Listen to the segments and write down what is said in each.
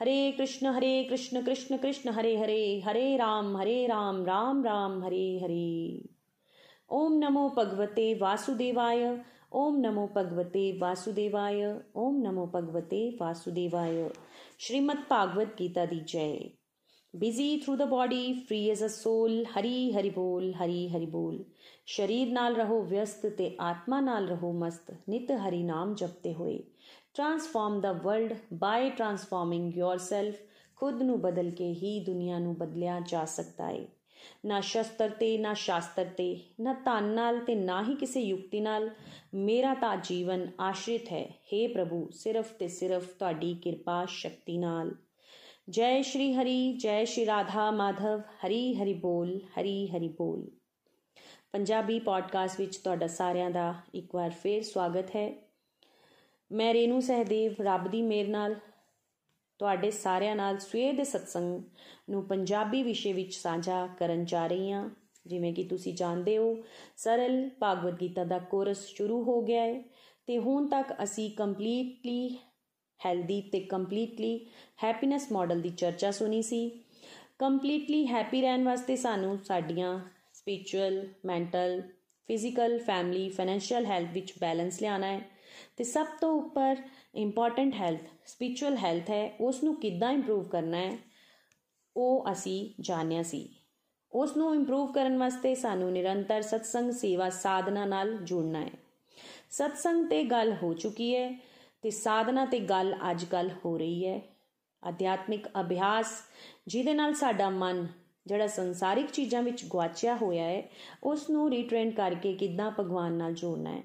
हरे कृष्ण हरे कृष्ण कृष्ण कृष्ण हरे हरे हरे राम हरे राम राम राम हरे हरे ओम नमो भगवते वासुदेवाय ओम नमो भगवते वासुदेवाय ओम नमो भगवते वासुदेवाय श्रीमद् भागवत गीता दी जय busy through the body free as a soul Hari Hari ਬੋਲ ਹਰੀ ਹਰੀ ਬੋਲ ਸ਼ਰੀਰ ਨਾਲ ਰਹੋ ਵਿਅਸਤ ਤੇ ਆਤਮਾ ਨਾਲ ਰਹੋ ਮਸਤ ਨਿਤ ਹਰੀ ਨਾਮ ਜਪਤੇ ਹੋਏ transform the world by transforming yourself ਖੁਦ ਨੂੰ ਬਦਲ ਕੇ ਹੀ ਦੁਨੀਆ ਨੂੰ ਬਦਲਿਆ ਜਾ ਸਕਦਾ ਹੈ ਨਾ ਸ਼ਸਤਰ ਤੇ, ਨਾ ਸ਼ਾਸਤਰ ਤੇ, ਨਾ ਧਨ ਨਾਲ ਤੇ ਨਾ ਹੀ ਕਿਸੇ ਯੁਕਤੀ ਨਾਲ। ਮੇਰਾ ਤਾਂ ਜੀਵਨ ਆਸ਼ਰਿਤ ਹੈ। हे ਪ੍ਰਭੂ, ਸਿਰਫ ਤੇ ਸਿਰਫ ਤੁਹਾਡੀ ਕਿਰਪਾ ਸ਼ਕਤੀ ਨਾਲ। ਜੈ ਸ਼੍ਰੀ ਹਰੀ, ਜੈ ਸ਼੍ਰੀ ਰਾਧਾ ਮਾਧਵ। ਹਰੀ ਹਰੀ ਬੋਲ, ਹਰੀ ਹਰੀ ਬੋਲ। ਪੰਜਾਬੀ ਪੋਡਕਾਸਟ ਵਿੱਚ ਤੁਹਾਡਾ ਸਾਰਿਆਂ ਦਾ ਇੱਕ ਵਾਰ ਫੇਰ ਸਵਾਗਤ ਹੈ। ਮੈਂ ਰੇਨੂ ਸਹਦੇਵ, ਰੱਬ ਦੀ ਮੇਰ ਨਾਲ ਤੁਹਾਡੇ ਸਾਰਿਆਂ ਨਾਲ ਸਵੇਰ ਦੇ ਸਤਸੰਗ ਨੂੰ ਪੰਜਾਬੀ ਵਿਸ਼ੇ ਵਿੱਚ ਸਾਂਝਾ ਕਰਨ ਜਾ ਰਹੀ ਹਾਂ। ਜਿਵੇਂ ਕਿ ਤੁਸੀਂ ਜਾਣਦੇ ਹੋ, ਸਰਲ ਭਾਗਵਤ ਗੀਤਾ ਦਾ ਕੋਰਸ ਸ਼ੁਰੂ ਹੋ ਗਿਆ ਹੈ ਤੇ ਹੁਣ ਤੱਕ ਅਸੀਂ ਕੰਪਲੀਟਲੀ ਹੈਲਦੀ ਤੇ ਕੰਪਲੀਟਲੀ ਹੈਪੀਨੈਸ ਮਾਡਲ ਦੀ ਚਰਚਾ ਸੁਣੀ ਸੀ। ਕੰਪਲੀਟਲੀ ਹੈਪੀ ਰਹਿਣ ਵਾਸਤੇ ਸਾਨੂੰ ਸਾਡੀਆਂ spiritual mental physical family financial health ਵਿੱਚ ਬੈਲੈਂਸ ਲਿਆਣਾ ਹੈ। ਤੇ ਸਭ ਤੋਂ ਉੱਪਰ ਇੰਪੋਰਟੈਂਟ ਹੈਲਥ ਸਪਿਰਚੁਅਲ ਹੈਲਥ ਹੈ ਉਸ ਨੂੰ ਕਿੱਦਾਂ ਇੰਪਰੂਵ ਕਰਨਾ ਹੈ, ਉਹ ਅਸੀਂ ਜਾਣਿਆ ਸੀ। ਉਸ ਨੂੰ ਇੰਪਰੂਵ ਕਰਨ ਵਾਸਤੇ ਸਾਨੂੰ ਨਿਰੰਤਰ ਸਤਸੰਗ ਸੇਵਾ ਸਾਧਨਾ ਨਾਲ ਜੁੜਨਾ ਹੈ। ਸਤਸੰਗ ਤੇ ਗੱਲ ਹੋ ਚੁੱਕੀ ਹੈ ਤੇ ਸਾਧਨਾ ਤੇ ਗੱਲ ਅੱਜ ਕੱਲ ਹੋ ਰਹੀ ਹੈ। ਅਧਿਆਤਮਿਕ ਅਭਿਆਸ, ਜਿਹਦੇ ਨਾਲ ਸਾਡਾ ਮਨ, ਜਿਹੜਾ ਸੰਸਾਰਿਕ ਚੀਜ਼ਾਂ ਵਿੱਚ ਗਵਾਚਿਆ ਹੋਇਆ ਹੈ ਉਸ ਨੂੰ ਰੀਟ੍ਰੇਨ ਕਰਕੇ ਕਿੱਦਾਂ ਭਗਵਾਨ ਨਾਲ ਜੋੜਨਾ ਹੈ।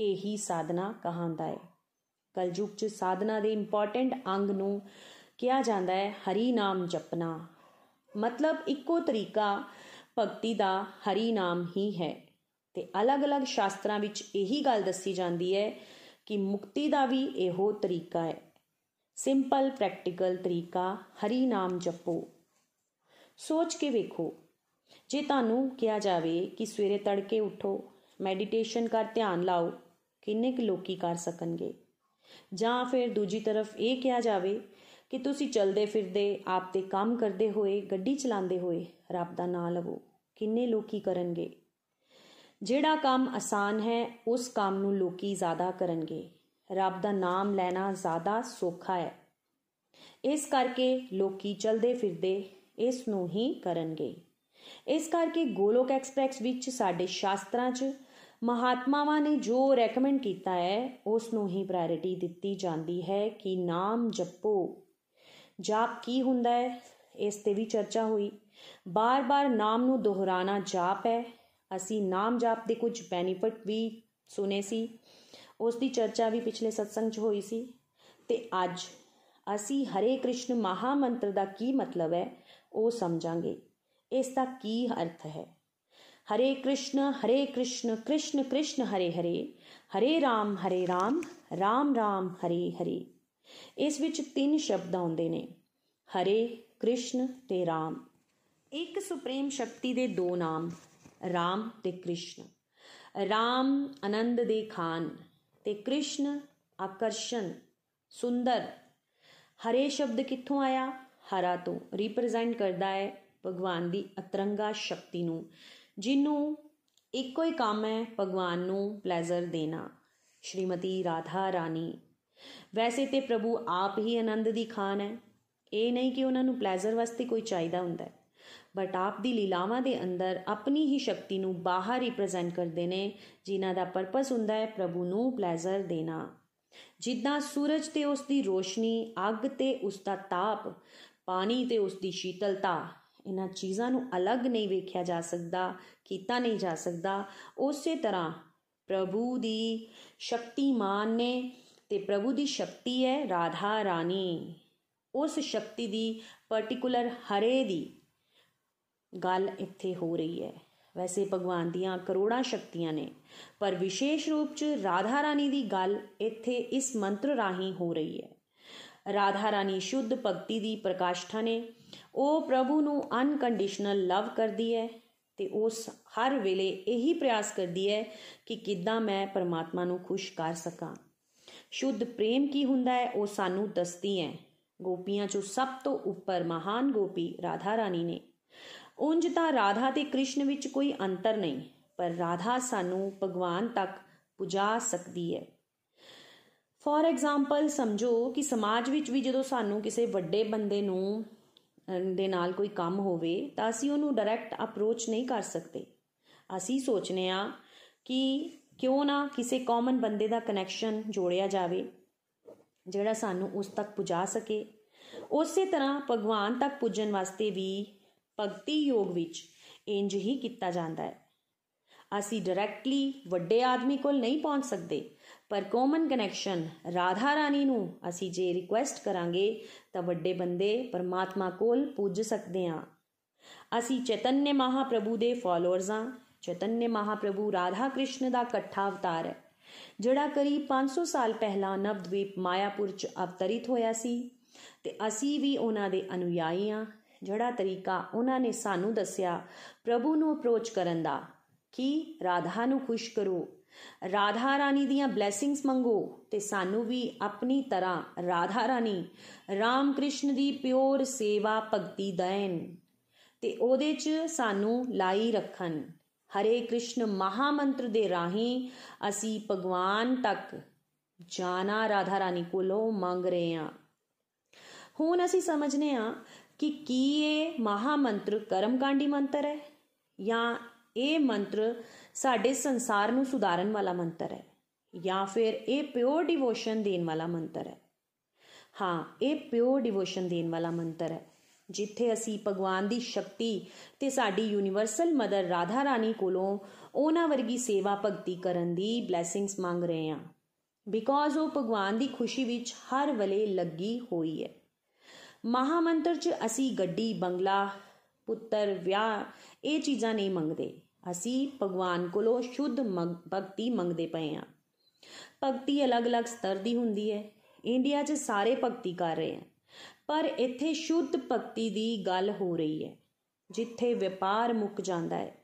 ਇਹੀ ਸਾਧਨਾ ਕਹਾਂਦਾ ਹੈ। ਕਲਯੁਗ 'ਚ ਸਾਧਨਾ ਦੇ ਇੰਪੋਰਟੈਂਟ ਅੰਗ ਨੂੰ ਕਿਹਾ ਜਾਂਦਾ ਹੈ, ਹਰੀ ਨਾਮ ਜਪਣਾ। ਮਤਲਬ ਇੱਕੋ ਤਰੀਕਾ ਭਗਤੀ ਦਾ ਹਰੀ ਨਾਮ ਹੀ ਹੈ। ਤੇ ਅਲੱਗ-ਅਲੱਗ ਸ਼ਾਸਤਰਾਂ ਵਿੱਚ ਇਹੀ ਗੱਲ ਦੱਸੀ ਜਾਂਦੀ ਹੈ ਕਿ ਮੁਕਤੀ ਦਾ ਵੀ ਇਹੋ ਤਰੀਕਾ ਹੈ। ਸਿੰਪਲ ਪ੍ਰੈਕਟੀਕਲ ਤਰੀਕਾ, ਹਰੀ ਨਾਮ ਜਪੋ। ਸੋਚ ਕੇ ਵੇਖੋ। ਜੇ ਤੁਹਾਨੂੰ ਕਿਹਾ ਜਾਵੇ ਕਿ ਸਵੇਰੇ ਤੜਕੇ ਉਠੋ ਮੈਡੀਟੇਸ਼ਨ ਕਰ ਧਿਆਨ ਲਾਓ, ਕਿੰਨੇ ਕੁ ਲੋਕੀ ਕਰ ਸਕਣਗੇ? ਜਾਂ ਫਿਰ ਦੂਜੀ ਤਰਫ ਇਹ ਕਿਹਾ ਜਾਵੇ ਕਿ ਤੁਸੀਂ ਚਲਦੇ ਫਿਰਦੇ ਆਪ ਤੇ ਕੰਮ ਕਰਦੇ ਹੋਏ, ਗੱਡੀ ਚਲਾਉਂਦੇ ਹੋਏ ਰੱਬ ਦਾ ਨਾਮ ਲਵੋ, ਕਿੰਨੇ ਲੋਕੀ ਕਰਨਗੇ? ਜਿਹੜਾ ਕੰਮ ਆਸਾਨ ਹੈ, ਉਸ ਕੰਮ ਨੂੰ ਲੋਕੀ ਜ਼ਿਆਦਾ ਕਰਨਗੇ। ਰੱਬ ਦਾ ਨਾਮ ਲੈਣਾ ਜ਼ਿਆਦਾ ਸੌਖਾ ਹੈ। ਇਸ ਕਰਕੇ ਲੋਕੀ ਚਲਦੇ ਫਿਰਦੇ ਇਸ ਨੂੰ ਹੀ ਕਰਨਗੇ। ਇਸ ਕਰਕੇ ਗੋਲੋਕ ਐਕਸਪ੍ਰੈਸ ਵਿੱਚ ਸਾਡੇ ਸ਼ਾਸਤਰਾਂ 'ਚ ਮਹਾਤਮਾਵਾਂ ਨੇ ਜੋ ਰეკਮੈਂਡ ਕੀਤਾ ਹੈ, ਉਸ ਨੂੰ ਹੀ ਪ੍ਰਾਇੋਰਟੀ ਦਿੱਤੀ ਜਾਂਦੀ ਹੈ ਕਿ ਨਾਮ ਜਪੋ। ਜਾਪ ਕੀ ਹੁੰਦਾ ਹੈ? ਇਸ ਤੇ ਵੀ ਚਰਚਾ ਹੋਈ। ਬਾਰ-ਬਾਰ ਨਾਮ ਨੂੰ ਦੁਹਰਾਣਾ ਜਾਪ ਹੈ। ਅਸੀਂ ਨਾਮ ਜਾਪ ਦੇ ਕੁਝ ਬੈਨੀਫਿਟ ਵੀ ਸੁਨੇ ਸੀ। ਉਸ ਦੀ ਚਰਚਾ ਵੀ ਪਿਛਲੇ ਸਤਸੰਗ 'ਚ ਹੋਈ ਸੀ। ਤੇ ਅੱਜ ਅਸੀਂ ਹਰੇ ਕ੍ਰਿਸ਼ਨ ਮਹਾ ਮੰਤਰ ਦਾ ਕੀ ਮਤਲਬ ਹੈ, ਉਹ ਸਮਝਾਂਗੇ। ਇਸ ਦਾ ਕੀ ਅਰਥ ਹੈ? ਹਰੇ ਕ੍ਰਿਸ਼ਨ ਹਰੇ ਕ੍ਰਿਸ਼ਨ ਕ੍ਰਿਸ਼ਨ ਕ੍ਰਿਸ਼ਨ ਹਰੇ ਹਰੇ ਹਰੇ ਰਾਮ ਹਰੇ ਰਾਮ ਰਾਮ ਰਾਮ ਹਰੇ ਹਰੇ ਇਸ ਵਿੱਚ ਤਿੰਨ ਸ਼ਬਦ ਆਉਂਦੇ ਨੇ ਹਰੇ ਕ੍ਰਿਸ਼ਨ ਤੇ ਰਾਮ ਇੱਕ ਸੁਪਰੀਮ ਸ਼ਕਤੀ ਦੇ ਦੋ ਨਾਮ ਰਾਮ ਤੇ ਕ੍ਰਿਸ਼ਨ ਰਾਮ ਆਨੰਦ ਦੇ ਖਾਨ ਤੇ ਕ੍ਰਿਸ਼ਨ ਆਕਰਸ਼ਣ ਸੁੰਦਰ ਹਰੇ ਸ਼ਬਦ ਕਿੱਥੋਂ ਆਇਆ ਹਰਾ ਤੋਂ ਰਿਪਰੈਜ਼ੈਂਟ ਕਰਦਾ ਹੈ ਭਗਵਾਨ ਦੀ ਅਤਰੰਗਾ ਸ਼ਕਤੀ ਨੂੰ ਜਿਹਨੂੰ ਇੱਕੋ ਹੀ ਕੰਮ ਹੈ ਭਗਵਾਨ ਨੂੰ ਪਲੇਜ਼ਰ ਦੇਣਾ, ਸ਼੍ਰੀਮਤੀ ਰਾਧਾ ਰਾਣੀ। ਵੈਸੇ ਤੇ ਪ੍ਰਭੂ ਆਪ ਹੀ ਆਨੰਦ ਦੀ ਖਾਨ ਹੈ। ਇਹ ਨਹੀਂ ਕਿ ਉਹਨਾਂ ਨੂੰ ਪਲੇਜ਼ਰ ਵਾਸਤੇ ਕੋਈ ਚਾਹੀਦਾ ਹੁੰਦਾ ਹੈ ਬਟ ਆਪ ਦੀ ਲੀਲਾਵਾਂ ਦੇ ਅੰਦਰ ਆਪਣੀ ਹੀ ਸ਼ਕਤੀ ਨੂੰ ਬਾਹਰ ਰਿਪਰੈਜ਼ੈਂਟ ਕਰਦੇ ਨੇ, ਜਿਨ੍ਹਾਂ ਦਾ ਪਰਪਸ ਹੁੰਦਾ ਹੈ ਪ੍ਰਭੂ ਨੂੰ ਪਲੇਜ਼ਰ ਦੇਣਾ। ਜਿੱਦਾਂ ਸੂਰਜ ਤੇ ਉਸ ਦੀ ਰੋਸ਼ਨੀ, ਅੱਗ ਤੇ ਉਸ ਦਾ ਤਾਪ, ਪਾਣੀ ਤੇ ਉਸ ਦੀ ਸ਼ੀਤਲਤਾ ਇਹਨਾਂ ਚੀਜ਼ਾਂ ਨੂੰ ਅਲੱਗ ਨਹੀਂ ਵੇਖਿਆ ਜਾ ਸਕਦਾ, ਕੀਤਾ ਨਹੀਂ ਜਾ ਸਕਦਾ। ਉਸੇ ਤਰ੍ਹਾਂ ਪ੍ਰਭੂ ਦੀ ਸ਼ਕਤੀਮਾਨ ਨੇ ਤੇ ਪ੍ਰਭੂ ਦੀ ਸ਼ਕਤੀ ਹੈ ਰਾਧਾ ਰਾਣੀ। ਉਸ ਸ਼ਕਤੀ ਦੀ ਪਾਰਟਿਕੂਲਰ ਹਰੇ ਦੀ ਗੱਲ ਇੱਥੇ ਹੋ ਰਹੀ ਹੈ। ਵੈਸੇ ਭਗਵਾਨ ਦੀਆਂ ਕਰੋੜਾਂ ਸ਼ਕਤੀਆਂ ਨੇ, ਪਰ ਵਿਸ਼ੇਸ਼ ਰੂਪ 'ਚ ਰਾਧਾ ਰਾਣੀ ਦੀ ਗੱਲ ਇੱਥੇ ਇਸ ਮੰਤਰ ਰਾਹੀਂ ਹੋ ਰਹੀ ਹੈ। ਰਾਧਾ ਰਾਣੀ ਸ਼ੁੱਧ ਭਗਤੀ ਦੀ ਪ੍ਰਕਾਸ਼ਠਾ ਨੇ ਉਹ ਪ੍ਰਭੂ ਨੂੰ ਅਨਕੰਡੀਸ਼ਨਲ ਲਵ ਕਰਦੀ ਹੈ ਤੇ ਉਸ ਹਰ ਵੇਲੇ ਇਹੀ ਪ੍ਰਯਾਸ ਕਰਦੀ ਹੈ ਕਿ ਕਿੱਦਾਂ ਮੈਂ ਪਰਮਾਤਮਾ ਨੂੰ ਖੁਸ਼ ਕਰ ਸਕਾਂ। ਸ਼ੁੱਧ ਪ੍ਰੇਮ ਕੀ ਹੁੰਦਾ ਹੈ? ਉਹ ਸਾਨੂੰ ਦੱਸਦੀ ਹੈ। ਗੋਪੀਆਂ 'ਚੋਂ ਸਭ ਤੋਂ ਉੱਪਰ ਮਹਾਨ ਗੋਪੀ ਰਾਧਾ ਰਾਣੀ ਨੇ। ਉਂਝ ਤਾਂ ਰਾਧਾ ਤੇ ਕ੍ਰਿਸ਼ਨ ਵਿੱਚ ਕੋਈ ਅੰਤਰ ਨਹੀਂ, ਪਰ ਰਾਧਾ ਸਾਨੂੰ ਭਗਵਾਨ ਤੱਕ ਪੁਜਾ ਸਕਦੀ ਹੈ। ਫੋਰ ਐਗਜ਼ਾਮਪਲ ਸਮਝੋ ਕਿ ਸਮਾਜ ਵਿੱਚ ਵੀ ਜਦੋਂ ਸਾਨੂੰ ਕਿਸੇ ਵੱਡੇ ਬੰਦੇ ਨੂੰ ਦੇ ਨਾਲ ਕੋਈ ਕੰਮ ਹੋਵੇ ਤਾਂ ਅਸੀਂ ਉਹਨੂੰ ਡਾਇਰੈਕਟ ਅਪਰੋਚ ਨਹੀਂ ਕਰ ਸਕਦੇ। ਅਸੀਂ ਸੋਚਨੇ ਆ ਕਿ ਕਿਉਂ ਨਾ ਕਿਸੇ ਕਾਮਨ ਬੰਦੇ ਦਾ ਕਨੈਕਸ਼ਨ ਜੋੜਿਆ ਜਾਵੇ, ਜਿਹੜਾ ਸਾਨੂੰ ਉਸ ਤੱਕ ਪੁਜਾ ਸਕੇ। ਉਸੇ ਤਰ੍ਹਾਂ ਭਗਵਾਨ ਤੱਕ ਪੁੱਜਣ ਵਾਸਤੇ ਵੀ ਭਗਤੀ ਯੋਗ ਵਿੱਚ ਇੰਜ ਹੀ ਕੀਤਾ ਜਾਂਦਾ ਹੈ। ਅਸੀਂ ਡਾਇਰੈਕਟਲੀ ਵੱਡੇ ਆਦਮੀ ਕੋਲ ਨਹੀਂ ਪਹੁੰਚ ਸਕਦੇ। ਪਰ ਕਾਮਨ ਕਨੈਕਸ਼ਨ ਰਾਧਾ ਰਾਣੀ ਨੂੰ ਅਸੀਂ ਜੇ ਰਿਕੁਐਸਟ ਕਰਾਂਗੇ ਤਾਂ ਵੱਡੇ ਬੰਦੇ ਪਰਮਾਤਮਾ ਕੋਲ ਪੁੱਜ ਸਕਦੇ ਹਾਂ। ਅਸੀਂ ਚੈਤਨਯ ਮਹਾਪ੍ਰਭੂ ਦੇ ਫਾਲੋਅਰਸ ਹਾਂ। ਚੈਤਨਯ ਮਹਾਪ੍ਰਭੂ ਰਾਧਾ ਕ੍ਰਿਸ਼ਨ ਦਾ ਇਕੱਠਾ ਅਵਤਾਰ ਹੈ, ਜਿਹੜਾ ਕਰੀਬ 500 ਸਾਲ ਪਹਿਲਾਂ ਨਵਦਵੀਪ ਮਾਇਆਪੁਰ ਚ ਅਵਤਰਿਤ ਹੋਇਆ ਸੀ ਤੇ ਅਸੀਂ ਵੀ ਉਹਨਾਂ ਦੇ ਅਨੁਯਾਈ ਹਾਂ, ਜਿਹੜਾ ਤਰੀਕਾ ਉਹਨਾਂ ਨੇ ਸਾਨੂੰ ਦੱਸਿਆ ਪ੍ਰਭੂ ਨੂੰ ਅਪਰੋਚ ਕਰਨ ਦਾ ਕਿ ਰਾਧਾ ਨੂੰ ਖੁਸ਼ ਕਰੋ। ਰਾਧਾ ਰਾਣੀ ਦੀਆਂ ਬਲੇਸਿੰਗਸ ਮੰਗੋ ਤੇ ਸਾਨੂੰ ਵੀ ਆਪਣੀ ਤਰ੍ਹਾਂ ਰਾਧਾ ਰਾਣੀ ਰਾਮ ਕ੍ਰਿਸ਼ਨ ਦੀ ਪਿਓਰ ਸੇਵਾ ਭਗਤੀ ਦੇਣ ਤੇ ਉਹਦੇ 'ਚ ਸਾਨੂੰ ਲਾਈ ਰੱਖਣ। ਹਰੇ ਕ੍ਰਿਸ਼ਨ ਮਹਾਮੰਤਰ ਦੇ ਰਾਹੀਂ ਅਸੀਂ ਭਗਵਾਨ ਤੱਕ ਜਾਣਾ ਰਾਧਾ ਰਾਣੀ ਕੋਲੋਂ ਮੰਗ ਰਹੇ ਹਾਂ। ਹੁਣ ਅਸੀਂ ਸਮਝਨੇ ਆ ਕਿ ਕੀ ਇਹ ਮਹਾਮੰਤਰ ਕਰਮਕਾਂਡੀ ਮੰਤਰ ਹੈ ਜਾਂ ਇਹ ਮੰਤਰ ਸਾਡੇ ਸੰਸਾਰ ਨੂੰ ਸੁਧਾਰਨ ਵਾਲਾ ਮੰਤਰ ਹੈ, ਜਾਂ ਫਿਰ ਇਹ ਪਿਓਰ ਡਿਵੋਸ਼ਨ ਦੇਣ ਵਾਲਾ ਮੰਤਰ ਹੈ। ਹਾਂ, ਇਹ ਪਿਓਰ ਡਿਵੋਸ਼ਨ ਦੇਣ ਵਾਲਾ ਮੰਤਰ ਹੈ, ਜਿੱਥੇ ਅਸੀਂ ਭਗਵਾਨ ਦੀ ਸ਼ਕਤੀ ਤੇ ਸਾਡੀ ਯੂਨੀਵਰਸਲ ਮਦਰ ਰਾਧਾ ਰਾਣੀ ਕੋਲੋਂ ਉਹਨਾਂ ਵਰਗੀ ਸੇਵਾ ਭਗਤੀ ਕਰਨ ਦੀ ਬਲੇਸਿੰਗਸ ਮੰਗ ਰਹੇ ਹਾਂ ਬਿਕੋਜ਼ ਉਹ ਭਗਵਾਨ ਦੀ ਖੁਸ਼ੀ ਵਿੱਚ ਹਰ ਵੇਲੇ ਲੱਗੀ ਹੋਈ ਹੈ। ਮਹਾਮੰਤਰ 'ਚ ਅਸੀਂ ਗੱਡੀ, ਬੰਗਲਾ, ਪੁੱਤਰ, ਵਿਆਹ, ਇਹ ਚੀਜ਼ਾਂ ਨਹੀਂ ਮੰਗਦੇ। ਅਸੀਂ ਭਗਵਾਨ ਕੋਲੋਂ ਸ਼ੁੱਧ ਭਗਤੀ ਮੰਗਦੇ ਪਏ ਹਾਂ। ਭਗਤੀ ਅਲੱਗ-ਅਲੱਗ ਸਤਰ ਦੀ ਹੁੰਦੀ ਹੈ। ਇੰਡੀਆ 'ਚ ਸਾਰੇ ਭਗਤੀ ਕਰ ਰਹੇ ਹਨ ਪਰ ਇੱਥੇ ਸ਼ੁੱਧ ਭਗਤੀ ਦੀ ਗੱਲ ਹੋ ਰਹੀ ਹੈ। ਜਿੱਥੇ ਵਪਾਰ ਮੁੱਕ ਜਾਂਦਾ ਹੈ।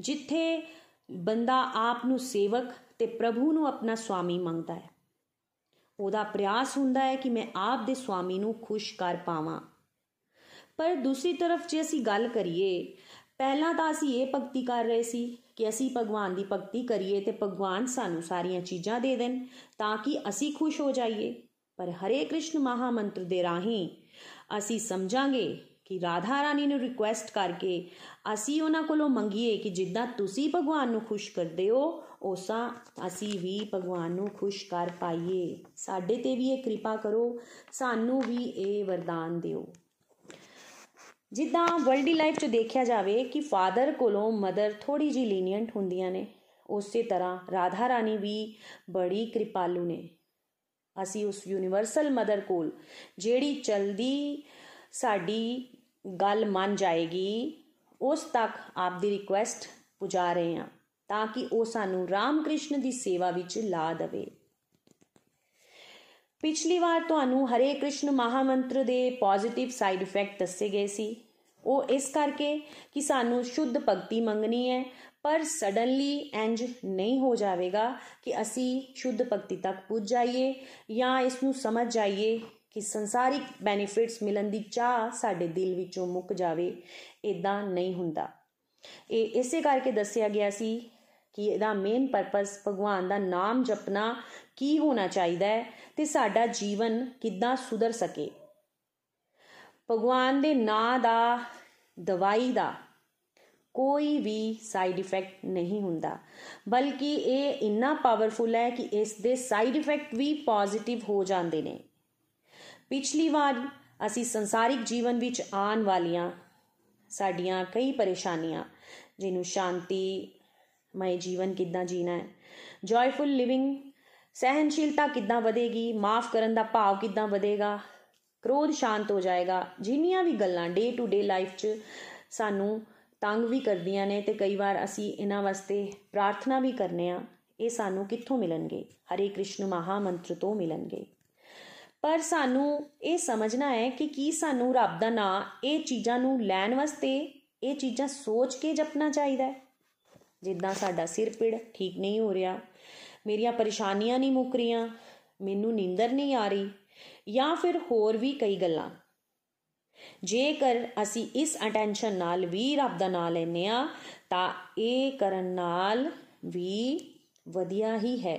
ਜਿੱਥੇ ਬੰਦਾ ਆਪ ਨੂੰ ਸੇਵਕ ਤੇ ਪ੍ਰਭੂ ਨੂੰ ਆਪਣਾ ਸਵਾਮੀ ਮੰਗਦਾ ਹੈ। ਉਹਦਾ ਪ੍ਰਯਾਸ ਹੁੰਦਾ ਹੈ ਕਿ ਮੈਂ ਆਪ ਦੇ ਸਵਾਮੀ ਨੂੰ ਖੁਸ਼ ਕਰ ਪਾਵਾਂ। ਪਰ ਦੂਸਰੀ ਤਰਫ ਜੇ ਅਸੀਂ ਗੱਲ ਕਰੀਏ ਪਹਿਲਾਂ ਤਾਂ ਅਸੀਂ ਇਹ ਭਗਤੀ ਕਰ ਰਹੇ ਸੀ ਕਿ ਅਸੀਂ ਭਗਵਾਨ ਦੀ ਭਗਤੀ ਕਰੀਏ ਤੇ ਭਗਵਾਨ ਸਾਨੂੰ ਸਾਰੀਆਂ ਚੀਜ਼ਾਂ ਦੇ ਦੇਣ ਤਾਂ ਕਿ ਅਸੀਂ ਖੁਸ਼ ਹੋ ਜਾਈਏ। ਪਰ ਹਰੇ ਕ੍ਰਿਸ਼ਨ ਮਹਾਮੰਤਰ ਦੇ ਰਾਹੀਂ ਅਸੀਂ ਸਮਝਾਂਗੇ ਕਿ ਰਾਧਾ ਰਾਣੀ ਨੂੰ ਰਿਕੁਐਸਟ ਕਰਕੇ ਅਸੀਂ ਉਹਨਾਂ ਕੋਲੋਂ ਮੰਗੀਏ ਕਿ ਜਿੱਦਾਂ ਤੁਸੀਂ ਭਗਵਾਨ ਨੂੰ ਖੁਸ਼ ਕਰਦੇ ਹੋ ਉਸਾਂ ਅਸੀਂ ਵੀ ਭਗਵਾਨ ਨੂੰ ਖੁਸ਼ ਕਰ ਪਾਈਏ। ਸਾਡੇ ਤੇ ਵੀ ਇਹ ਕਿਰਪਾ ਕਰੋ, ਸਾਨੂੰ ਵੀ ਇਹ ਵਰਦਾਨ ਦਿਓ। ਜਿੱਦਾਂ ਵਰਲਡੀ ਲਾਈਫ 'ਚ ਦੇਖਿਆ ਜਾਵੇ ਕਿ ਫਾਦਰ ਕੋਲੋਂ ਮਦਰ ਥੋੜੀ ਜੀ ਲੀਨੀਅੰਟ ਹੁੰਦੀਆਂ ਨੇ, ਉਸੇ ਤਰ੍ਹਾਂ ਰਾਧਾ ਰਾਣੀ ਵੀ ਬੜੀ ਕਿਰਪਾਲੂ ਨੇ। ਅਸੀਂ ਉਸ ਯੂਨੀਵਰਸਲ ਮਦਰ ਕੋਲ ਜਿਹੜੀ ਚਲਦੀ ਸਾਡੀ ਗੱਲ ਮੰਨ ਜਾਏਗੀ, ਉਸ ਤੱਕ ਆਪ ਦੀ ਰਿਕੁਐਸਟ ਪੁਜਾ ਰਹੇ ਹਾਂ ਤਾਂ ਕਿ ਉਹ ਸਾਨੂੰ ਰਾਮ ਕ੍ਰਿਸ਼ਨ ਦੀ ਸੇਵਾ ਵਿੱਚ ਲਾ ਦੇਵੇ। ਪਿਛਲੀ ਵਾਰ ਤੁਹਾਨੂੰ ਹਰੇ ਕ੍ਰਿਸ਼ਨ ਮਹਾਮੰਤਰ ਦੇ ਪੋਜ਼ਿਟਿਵ ਸਾਈਡ ਇਫੈਕਟ ਦੱਸੇ ਗਏ ਸੀ। ਉਹ ਇਸ ਕਰਕੇ ਕਿ ਸਾਨੂੰ ਸ਼ੁੱਧ ਭਗਤੀ ਮੰਗਣੀ ਹੈ, ਪਰ ਸਡਨਲੀ ਇੰਜ ਨਹੀਂ ਹੋ ਜਾਵੇਗਾ ਕਿ ਅਸੀਂ ਸ਼ੁੱਧ ਭਗਤੀ ਤੱਕ ਪੁੱਜ ਜਾਈਏ ਜਾਂ ਇਸ ਨੂੰ ਸਮਝ ਜਾਈਏ ਕਿ ਸੰਸਾਰਿਕ ਬੈਨੀਫਿਟਸ ਮਿਲਣ ਦੀ ਚਾਹ ਸਾਡੇ ਦਿਲ ਵਿੱਚੋਂ ਮੁੱਕ ਜਾਵੇ ਇਦਾਂ ਨਹੀਂ ਹੁੰਦਾ। ਇਹ ਇਸੇ ਕਰਕੇ ਦੱਸਿਆ ਗਿਆ ਸੀ ਕਿ ਇਹਦਾ ਮੇਨ ਪਰਪਸ ਭਗਵਾਨ ਦਾ ਨਾਮ ਜਪਣਾ ਕੀ ਹੋਣਾ ਚਾਹੀਦਾ ਹੈ ਤੇ ਸਾਡਾ ਜੀਵਨ ਕਿੱਦਾਂ ਸੁਧਰ ਸਕੇ? ਭਗਵਾਨ ਦੇ ਨਾਂ ਦਾ, ਦਵਾਈ ਦਾ ਕੋਈ ਵੀ ਸਾਈਡ ਇਫੈਕਟ ਨਹੀਂ ਹੁੰਦਾ। ਬਲਕਿ ਇਹ ਇੰਨਾ ਪਾਵਰਫੁਲ ਹੈ ਕਿ ਇਸ ਦੇ ਸਾਈਡ ਇਫੈਕਟ ਵੀ ਪੋਜ਼ਿਟਿਵ ਹੋ ਜਾਂਦੇ ਨੇ। ਪਿਛਲੀ ਵਾਰ ਅਸੀਂ ਸੰਸਾਰਿਕ ਜੀਵਨ ਵਿੱਚ ਆਉਣ ਵਾਲੀਆਂ ਸਾਡੀਆਂ ਕਈ ਪਰੇਸ਼ਾਨੀਆਂ, ਜਿਹਨੂੰ ਸ਼ਾਂਤੀ ਮੈ ਜੀਵਨ ਕਿੱਦਾਂ ਜੀਣਾ ਹੈ ਜੋਇਫੁਲ ਲਿਵਿੰਗ ਸਹਿਨਸ਼ੀਲਤਾ ਕਿੱਦਾਂ ਵਧੇਗੀ, ਮਾਫ ਕਰਨ ਦਾ ਭਾਵ ਕਿੱਦਾਂ ਵਧੇਗਾ, ਕ੍ਰੋਧ ਸ਼ਾਂਤ ਹੋ ਜਾਏਗਾ, ਜਿੰਨੀਆਂ ਵੀ ਗੱਲਾਂ ਡੇ ਟੂ ਡੇ ਲਾਈਫ 'ਚ ਸਾਨੂੰ ਤੰਗ ਵੀ ਕਰਦੀਆਂ ਨੇ ਤੇ ਕਈ ਵਾਰ ਅਸੀਂ ਇਹਨਾਂ ਵਾਸਤੇ ਪ੍ਰਾਰਥਨਾ ਵੀ ਕਰਨੇ ਆ, ਇਹ ਸਾਨੂੰ ਕਿੱਥੋਂ ਮਿਲਣਗੇ? ਹਰੇ ਕ੍ਰਿਸ਼ਨ ਮਹਾ ਮੰਤਰ ਤੋਂ ਮਿਲਣਗੇ। ਪਰ ਸਾਨੂੰ ਇਹ ਸਮਝਣਾ ਹੈ ਕਿ ਕੀ ਸਾਨੂੰ ਰੱਬ ਦਾ ਨਾਮ ਇਹ ਚੀਜ਼ਾਂ ਨੂੰ ਲੈਣ ਵਾਸਤੇ ਇਹ ਚੀਜ਼ਾਂ ਸੋਚ ਕੇ ਜਪਣਾ ਚਾਹੀਦਾ ਹੈ? ਜਿੱਦਾਂ ਸਾਡਾ ਸਿਰ ਪੀੜ ਠੀਕ ਨਹੀਂ ਹੋ ਰਿਹਾ ਮੇਰੀਆਂ ਪਰੇਸ਼ਾਨੀਆਂ ਨਹੀਂ ਮੁੱਕ ਰਹੀਆਂ, ਮੈਨੂੰ ਨੀਂਦਰ ਨਹੀਂ ਆ ਰਹੀ, ਜਾਂ ਫਿਰ ਹੋਰ ਵੀ ਕਈ ਗੱਲਾਂ। ਜੇਕਰ ਅਸੀਂ ਇਸ ਅਟੈਂਸ਼ਨ ਨਾਲ ਵੀ ਰੱਬ ਦਾ ਨਾਮ ਲੈਨੇ ਆ ਤਾਂ ਇਹ ਕਰਨ ਨਾਲ ਵੀ ਵਧੀਆ ਹੀ ਹੈ,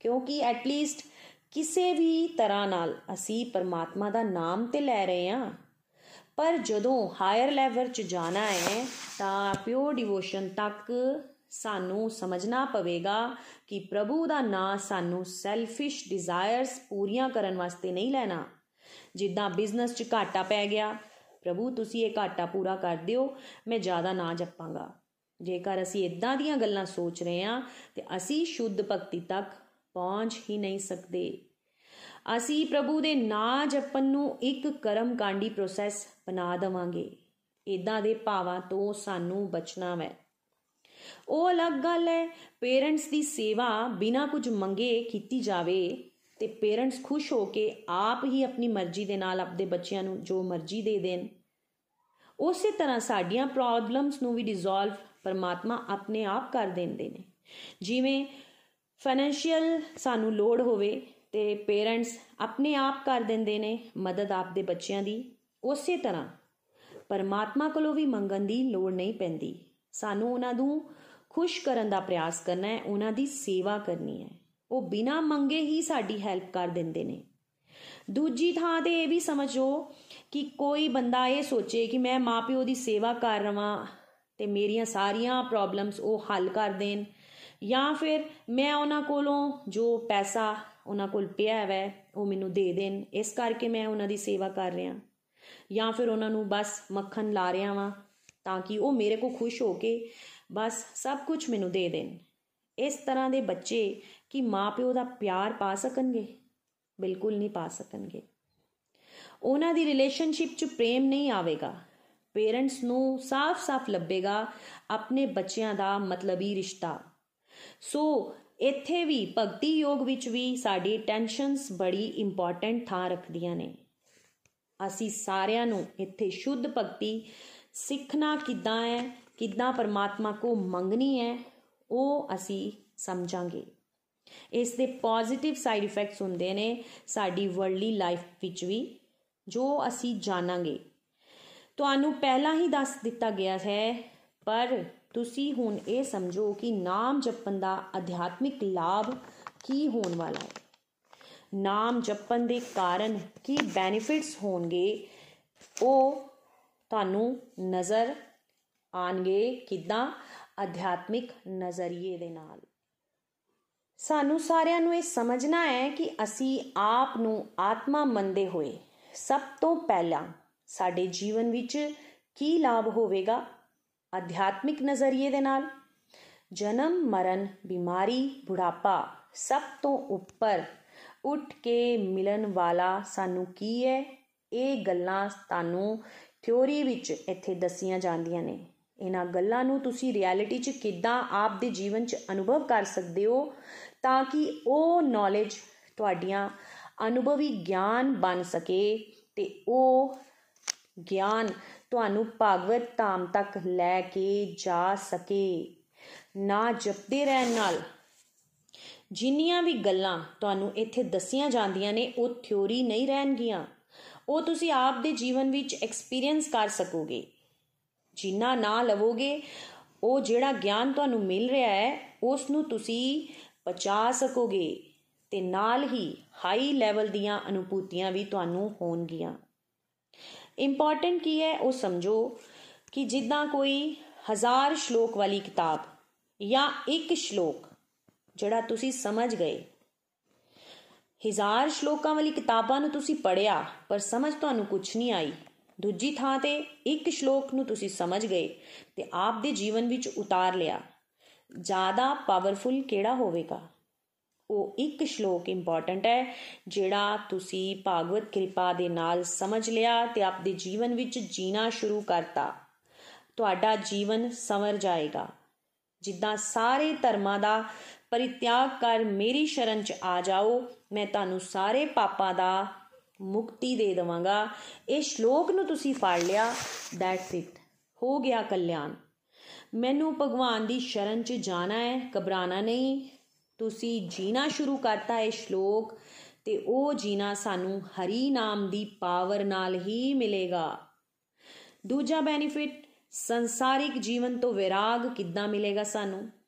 ਕਿਉਂਕਿ ਐਟ ਲੀਸਟ ਕਿਸੇ ਵੀ ਤਰ੍ਹਾਂ ਨਾਲ ਅਸੀਂ ਪਰਮਾਤਮਾ ਦਾ ਨਾਮ ਤੇ ਲੈ ਰਹੇ ਹਾਂ। ਪਰ ਜਦੋਂ ਹਾਇਰ ਲੈਵਲ 'ਚ ਜਾਣਾ ਹੈ, ਤਾਂ ਪਿਓਰ ਡਿਵੋਸ਼ਨ ਤੱਕ ਸਾਨੂੰ ਸਮਝਣਾ ਪਵੇਗਾ ਕਿ ਪ੍ਰਭੂ ਦਾ ਨਾਮ ਸਾਨੂੰ ਸੈਲਫਿਸ਼ ਡਿਜ਼ਾਇਰਸ ਪੂਰੀਆਂ ਕਰਨ ਵਾਸਤੇ ਨਹੀਂ ਲੈਣਾ। ਜਿੱਦਾਂ ਬਿਜ਼ਨਸ 'ਚ ਘਾਟਾ ਪੈ ਗਿਆ, ਪ੍ਰਭੂ ਤੁਸੀਂ ਇਹ ਘਾਟਾ ਪੂਰਾ ਕਰ ਦਿਓ, ਮੈਂ ਜ਼ਿਆਦਾ ਨਾ ਜਪਾਂਗਾ। ਜੇਕਰ ਅਸੀਂ ਇਦਾਂ ਦੀਆਂ ਗੱਲਾਂ ਸੋਚ ਰਹੇ ਹਾਂ, ਤੇ ਅਸੀਂ ਸ਼ੁੱਧ ਭਗਤੀ ਤੱਕ ਪਹੁੰਚ ਹੀ ਨਹੀਂ ਸਕਦੇ। ਅਸੀਂ ਪ੍ਰਭੂ ਦੇ ਨਾਂ ਜਪਣ ਨੂੰ ਇੱਕ ਕਰਮ ਕਾਂਡੀ ਪ੍ਰੋਸੈਸ ਬਣਾ ਦਵਾਂਗੇ। ਇਦਾਂ ਦੇ ਭਾਵਾਂ ਤੋਂ ਸਾਨੂੰ ਬਚਣਾ ਹੈ ਉਹ ਅਲੱਗ ਗੱਲ ਹੈ। ਪੇਰੈਂਟਸ ਦੀ ਸੇਵਾ ਬਿਨਾਂ ਕੁਝ ਮੰਗੇ ਕੀਤੀ ਜਾਵੇ ਤੇ ਪੇਰੈਂਟਸ ਖੁਸ਼ ਹੋ ਕੇ ਆਪ ਹੀ ਆਪਣੀ ਮਰਜ਼ੀ ਦੇ ਨਾਲ ਆਪਣੇ ਬੱਚਿਆਂ ਨੂੰ ਜੋ ਮਰਜ਼ੀ ਦੇ ਦੇਣ। ਉਸੇ ਤਰ੍ਹਾਂ ਸਾਡੀਆਂ ਪ੍ਰੋਬਲਮਸ ਨੂੰ ਵੀ ਡਿਸੋਲਵ ਪਰਮਾਤਮਾ ਆਪਣੇ ਆਪ ਕਰ ਦਿੰਦੇ ਨੇ। ਜਿਵੇਂ ਫਾਈਨੈਂਸ਼ੀਅਲ ਸਾਨੂੰ ਲੋੜ ਹੋਵੇ ਤੇ ਪੇਰੈਂਟਸ ਆਪਣੇ ਆਪ ਕਰ ਦਿੰਦੇ ਨੇ ਮਦਦ ਆਪਦੇ ਬੱਚਿਆਂ ਦੀ। ਉਸੇ ਤਰ੍ਹਾਂ ਪਰਮਾਤਮਾ ਕੋਲੋਂ ਵੀ ਮੰਗਣ ਦੀ ਲੋੜ ਨਹੀਂ ਪੈਂਦੀ। ਸਾਨੂੰ ਉਹਨਾਂ ਨੂੰ ਖੁਸ਼ ਕਰਨ ਦਾ ਪ੍ਰਯਾਸ ਕਰਨਾ ਹੈ, ਉਹਨਾਂ ਦੀ ਸੇਵਾ ਕਰਨੀ ਹੈ। ਉਹ ਬਿਨਾ ਮੰਗੇ ਹੀ ਸਾਡੀ ਹੈਲਪ ਕਰ ਦਿੰਦੇ ਨੇ। ਦੂਜੀ ਥਾਂ ਤੇ ਇਹ ਵੀ ਸਮਝੋ ਕਿ ਕੋਈ ਬੰਦਾ ਇਹ ਸੋਚੇ ਕਿ ਮੈਂ ਮਾਪਿਓ ਦੀ ਸੇਵਾ ਕਰ ਰਵਾਂ ਤੇ ਮੇਰੀਆਂ ਸਾਰੀਆਂ ਪ੍ਰੋਬਲਮਸ ਉਹ ਹੱਲ ਕਰ ਦੇਣ ਜਾਂ ਫਿਰ ਮੈਂ ਉਹਨਾਂ ਕੋਲੋਂ ਜੋ ਪੈਸਾ ਉਹਨਾਂ ਕੋਲ ਪਿਆ ਹੈ ਉਹ ਮੈਨੂੰ ਦੇ ਦੇਣ। ਇਸ ਕਰਕੇ ਮੈਂ ਉਹਨਾਂ ਦੀ ਸੇਵਾ ਕਰ ਰਿਹਾ। ਜਾਂ ਫਿਰ ਉਹਨਾਂ ਨੂੰ ਬਸ ਮੱਖਣ ਲਾ ਰਿਹਾ ਵਾਂ। ਤਾਂ ਕਿ ਉਹ ਮੇਰੇ ਕੋ ਖੁਸ਼ ਹੋ ਕੇ ਬਸ ਸਭ ਕੁਝ ਮੈਨੂੰ ਦੇ ਦੇਣ। ਇਸ ਤਰ੍ਹਾਂ ਦੇ ਬੱਚੇ ਕਿ ਮਾਪਿਓ ਦਾ ਪਿਆਰ ਪਾ ਸਕਣਗੇ? ਬਿਲਕੁਲ ਨਹੀਂ ਪਾ ਸਕਣਗੇ। ਉਹਨਾਂ ਦੀ ਰਿਲੇਸ਼ਨਸ਼ਿਪ 'ਚ ਪ੍ਰੇਮ ਨਹੀਂ ਆਵੇਗਾ। ਪੇਰੈਂਟਸ ਨੂੰ ਸਾਫ਼-ਸਾਫ਼ ਲੱਭੇਗਾ ਆਪਣੇ ਬੱਚਿਆਂ ਦਾ ਮਤਲਬੀ ਰਿਸ਼ਤਾ। ਸੋ ਇੱਥੇ ਵੀ ਭਗਤੀ ਯੋਗ ਵਿੱਚ ਵੀ ਸਾਡੀ ਟੈਨਸ਼ਨਸ ਬੜੀ ਇੰਪੋਰਟੈਂਟ ਥਾਂ ਰੱਖਦੀਆਂ ਨੇ। ਅਸੀਂ ਸਾਰਿਆਂ ਨੂੰ ਇੱਥੇ ਸ਼ੁੱਧ ਭਗਤੀ ਸਿੱਖਣਾ ਕਿੱਦਾਂ ਹੈ, ਕਿੱਦਾਂ ਪਰਮਾਤਮਾ ਕੋ ਮੰਗਣੀ ਹੈ, ਉਹ ਅਸੀਂ ਸਮਝਾਂਗੇ। ਇਸ ਦੇ ਪੋਜ਼ਿਟਿਵ ਸਾਈਡ ਇਫੈਕਟਸ ਹੁੰਦੇ ਨੇ ਸਾਡੀ ਵਰਲਡਲੀ ਲਾਈਫ ਵਿੱਚ ਵੀ, ਜੋ ਅਸੀਂ ਜਾਣਾਂਗੇ। ਤੁਹਾਨੂੰ ਪਹਿਲਾਂ ਹੀ ਦੱਸ ਦਿੱਤਾ ਗਿਆ ਹੈ, ਪਰ ਤੁਸੀਂ ਹੁਣ ਇਹ ਸਮਝੋ ਕਿ ਨਾਮ ਜਪਣ ਦਾ ਅਧਿਆਤਮਿਕ ਲਾਭ ਕੀ ਹੋਣ ਵਾਲਾ ਹੈ। ਨਾਮ ਜਪਣ ਦੇ ਕਾਰਨ ਕੀ ਬੈਨੀਫਿਟਸ ਹੋਣਗੇ, ਉਹ ਤੁਹਾਨੂੰ ਨਜ਼ਰ ਆਣਗੇ ਕਿਦਾਂ? ਅਧਿਆਤਮਿਕ ਨਜ਼ਰੀਏ ਦੇ ਨਾਲ। ਸਾਨੂੰ ਸਾਰਿਆਂ ਨੂੰ ਇਹ ਸਮਝਣਾ ਹੈ ਕਿ ਅਸੀਂ ਆਪ ਨੂੰ ਆਤਮਾ ਮੰਨਦੇ ਹੋਏ ਸਭ ਤੋਂ ਪਹਿਲਾਂ ਸਾਡੇ ਜੀਵਨ ਵਿੱਚ ਕੀ ਲਾਭ ਹੋਵੇਗਾ? ਅਧਿਆਤਮਿਕ ਨਜ਼ਰੀਏ ਦੇ ਨਾਲ। ਜਨਮ, ਮਰਨ, ਬਿਮਾਰੀ, ਬੁਢਾਪਾ ਸਭ ਤੋਂ ਉੱਪਰ ਉੱਠ ਕੇ ਮਿਲਣ ਵਾਲਾ ਸਾਨੂੰ ਕੀ ਹੈ? ਇਹ ਗੱਲਾਂ ਤੁਹਾਨੂੰ ਥਿਉਰੀ ਵਿੱਚ ਇੱਥੇ ਦੱਸੀਆਂ ਜਾਂਦੀਆਂ ਨੇ। ਇਹਨਾਂ ਗੱਲਾਂ ਨੂੰ ਤੁਸੀਂ ਰਿਐਲਿਟੀ 'ਚ ਕਿੱਦਾਂ ਆਪ ਦੇ ਜੀਵਨ 'ਚ ਅਨੁਭਵ ਕਰ ਸਕਦੇ ਹੋ ਤਾਂ ਕਿ ਉਹ ਨੌਲੇਜ ਤੁਹਾਡੀਆਂ ਅਨੁਭਵੀ ਗਿਆਨ ਬਣ ਸਕੇ ਤੇ ਉਹ ਗਿਆਨ ਤੁਹਾਨੂੰ ਭਾਗਵਤ ਧਾਮ ਤੱਕ ਲੈ ਕੇ ਜਾ ਸਕੇ। ਨਾ ਜਪਦੇ ਰਹਿਣ ਨਾਲ। ਜਿੰਨੀਆਂ ਵੀ ਗੱਲਾਂ ਤੁਹਾਨੂੰ ਇੱਥੇ ਦੱਸੀਆਂ ਜਾਂਦੀਆਂ ਨੇ, ਉਹ ਥਿਉਰੀ ਨਹੀਂ ਰਹਿਣਗੀਆਂ। ਉਹ ਤੁਸੀਂ ਆਪ ਦੇ ਜੀਵਨ ਵਿੱਚ ਐਕਸਪੀਰੀਅੰਸ ਕਰ ਸਕੋਗੇ। ਜਿੰਨਾ ਨਾ ਲਵੋਗੇ, ਉਹ ਜਿਹੜਾ ਗਿਆਨ ਤੁਹਾਨੂੰ ਮਿਲ ਰਿਹਾ ਹੈ ਉਸ ਨੂੰ ਤੁਸੀਂ ਪਚਾ ਸਕੋਗੇ ਤੇ ਨਾਲ ਹੀ ਹਾਈ ਲੈਵਲ ਦੀਆਂ ਅਨੁਭੂਤੀਆਂ ਵੀ ਤੁਹਾਨੂੰ ਹੋਣਗੀਆਂ। ਇੰਪੋਰਟੈਂਟ ਕੀ ਹੈ ਉਹ ਸਮਝੋ ਕਿ ਜਿੱਦਾਂ ਕੋਈ ਹਜ਼ਾਰ ਸ਼ਲੋਕ ਵਾਲੀ ਕਿਤਾਬ ਜਾਂ ਇੱਕ ਸ਼ਲੋਕ ਜਿਹੜਾ ਤੁਸੀਂ ਸਮਝ ਗਏ ਹਜ਼ਾਰ ਸ਼ਲੋਕਾਂ ਵਾਲੀ ਕਿਤਾਬਾਂ ਨੂੰ ਤੁਸੀਂ ਪੜਿਆ ਪਰ ਸਮਝ ਤੁਹਾਨੂੰ ਕੁਝ ਨਹੀਂ ਆਈ। ਦੂਜੀ ਥਾਂ ਤੇ ਇੱਕ ਸ਼ਲੋਕ ਨੂੰ ਤੁਸੀਂ ਸਮਝ ਗਏ ਤੇ ਆਪ ਦੇ ਜੀਵਨ ਵਿੱਚ ਉਤਾਰ ਲਿਆ। ਜ਼ਿਆਦਾ ਪਾਵਰਫੁਲ ਕਿਹੜਾ ਹੋਵੇਗਾ? ਉਹ ਇੱਕ ਸ਼ਲੋਕ ਇੰਪੋਰਟੈਂਟ ਹੈ, ਜਿਹੜਾ ਤੁਸੀਂ ਭਾਗਵਤ ਕਿਰਪਾ ਦੇ ਨਾਲ ਸਮਝ ਲਿਆ ਤੇ ਆਪ ਦੇ ਜੀਵਨ ਵਿੱਚ ਜੀਣਾ ਸ਼ੁਰੂ ਕਰਤਾ। ਤੁਹਾਡਾ ਜੀਵਨ ਸੰਵਰ ਜਾਏਗਾ। ਜਿੱਦਾਂ ਸਾਰੇ ਧਰਮਾਂ ਦਾ ਪਰਿਤਿਆਗ ਕਰ ਮੇਰੀ ਸ਼ਰਨ ਚ ਆ ਜਾਓ। ਮੈਂ ਤੁਹਾਨੂੰ ਸਾਰੇ ਪਾਪਾਂ ਦਾ ਮੁਕਤੀ ਦੇ ਦਵਾਂਗਾ। ਇਹ ਸ਼ਲੋਕ ਨੂੰ ਤੁਸੀਂ ਫੜ ਲਿਆ। ਦੈਟਸ ਇਟ ਹੋ ਗਿਆ ਕਲਿਆਣ। ਮੈਨੂੰ ਭਗਵਾਨ ਦੀ ਸ਼ਰਨ ਚ ਜਾਣਾ ਹੈ ਘਬਰਾਣਾ ਨਹੀਂ। ਤੁਸੀਂ ਜੀਣਾ ਸ਼ੁਰੂ ਕਰਤਾ ਇਹ ਸ਼ਲੋਕ ਤੇ ਉਹ ਜੀਣਾ ਸਾਨੂੰ ਹਰੀ ਨਾਮ ਦੀ ਪਾਵਰ ਨਾਲ ਹੀ ਮਿਲੇਗਾ। ਦੂਜਾ ਬੈਨੀਫਿਟ ਸੰਸਾਰਿਕ ਜੀਵਨ ਤੋਂ ਵਿਰਾਗ ਕਿੱਦਾਂ ਮਿਲੇਗਾ ਸਾਨੂੰ?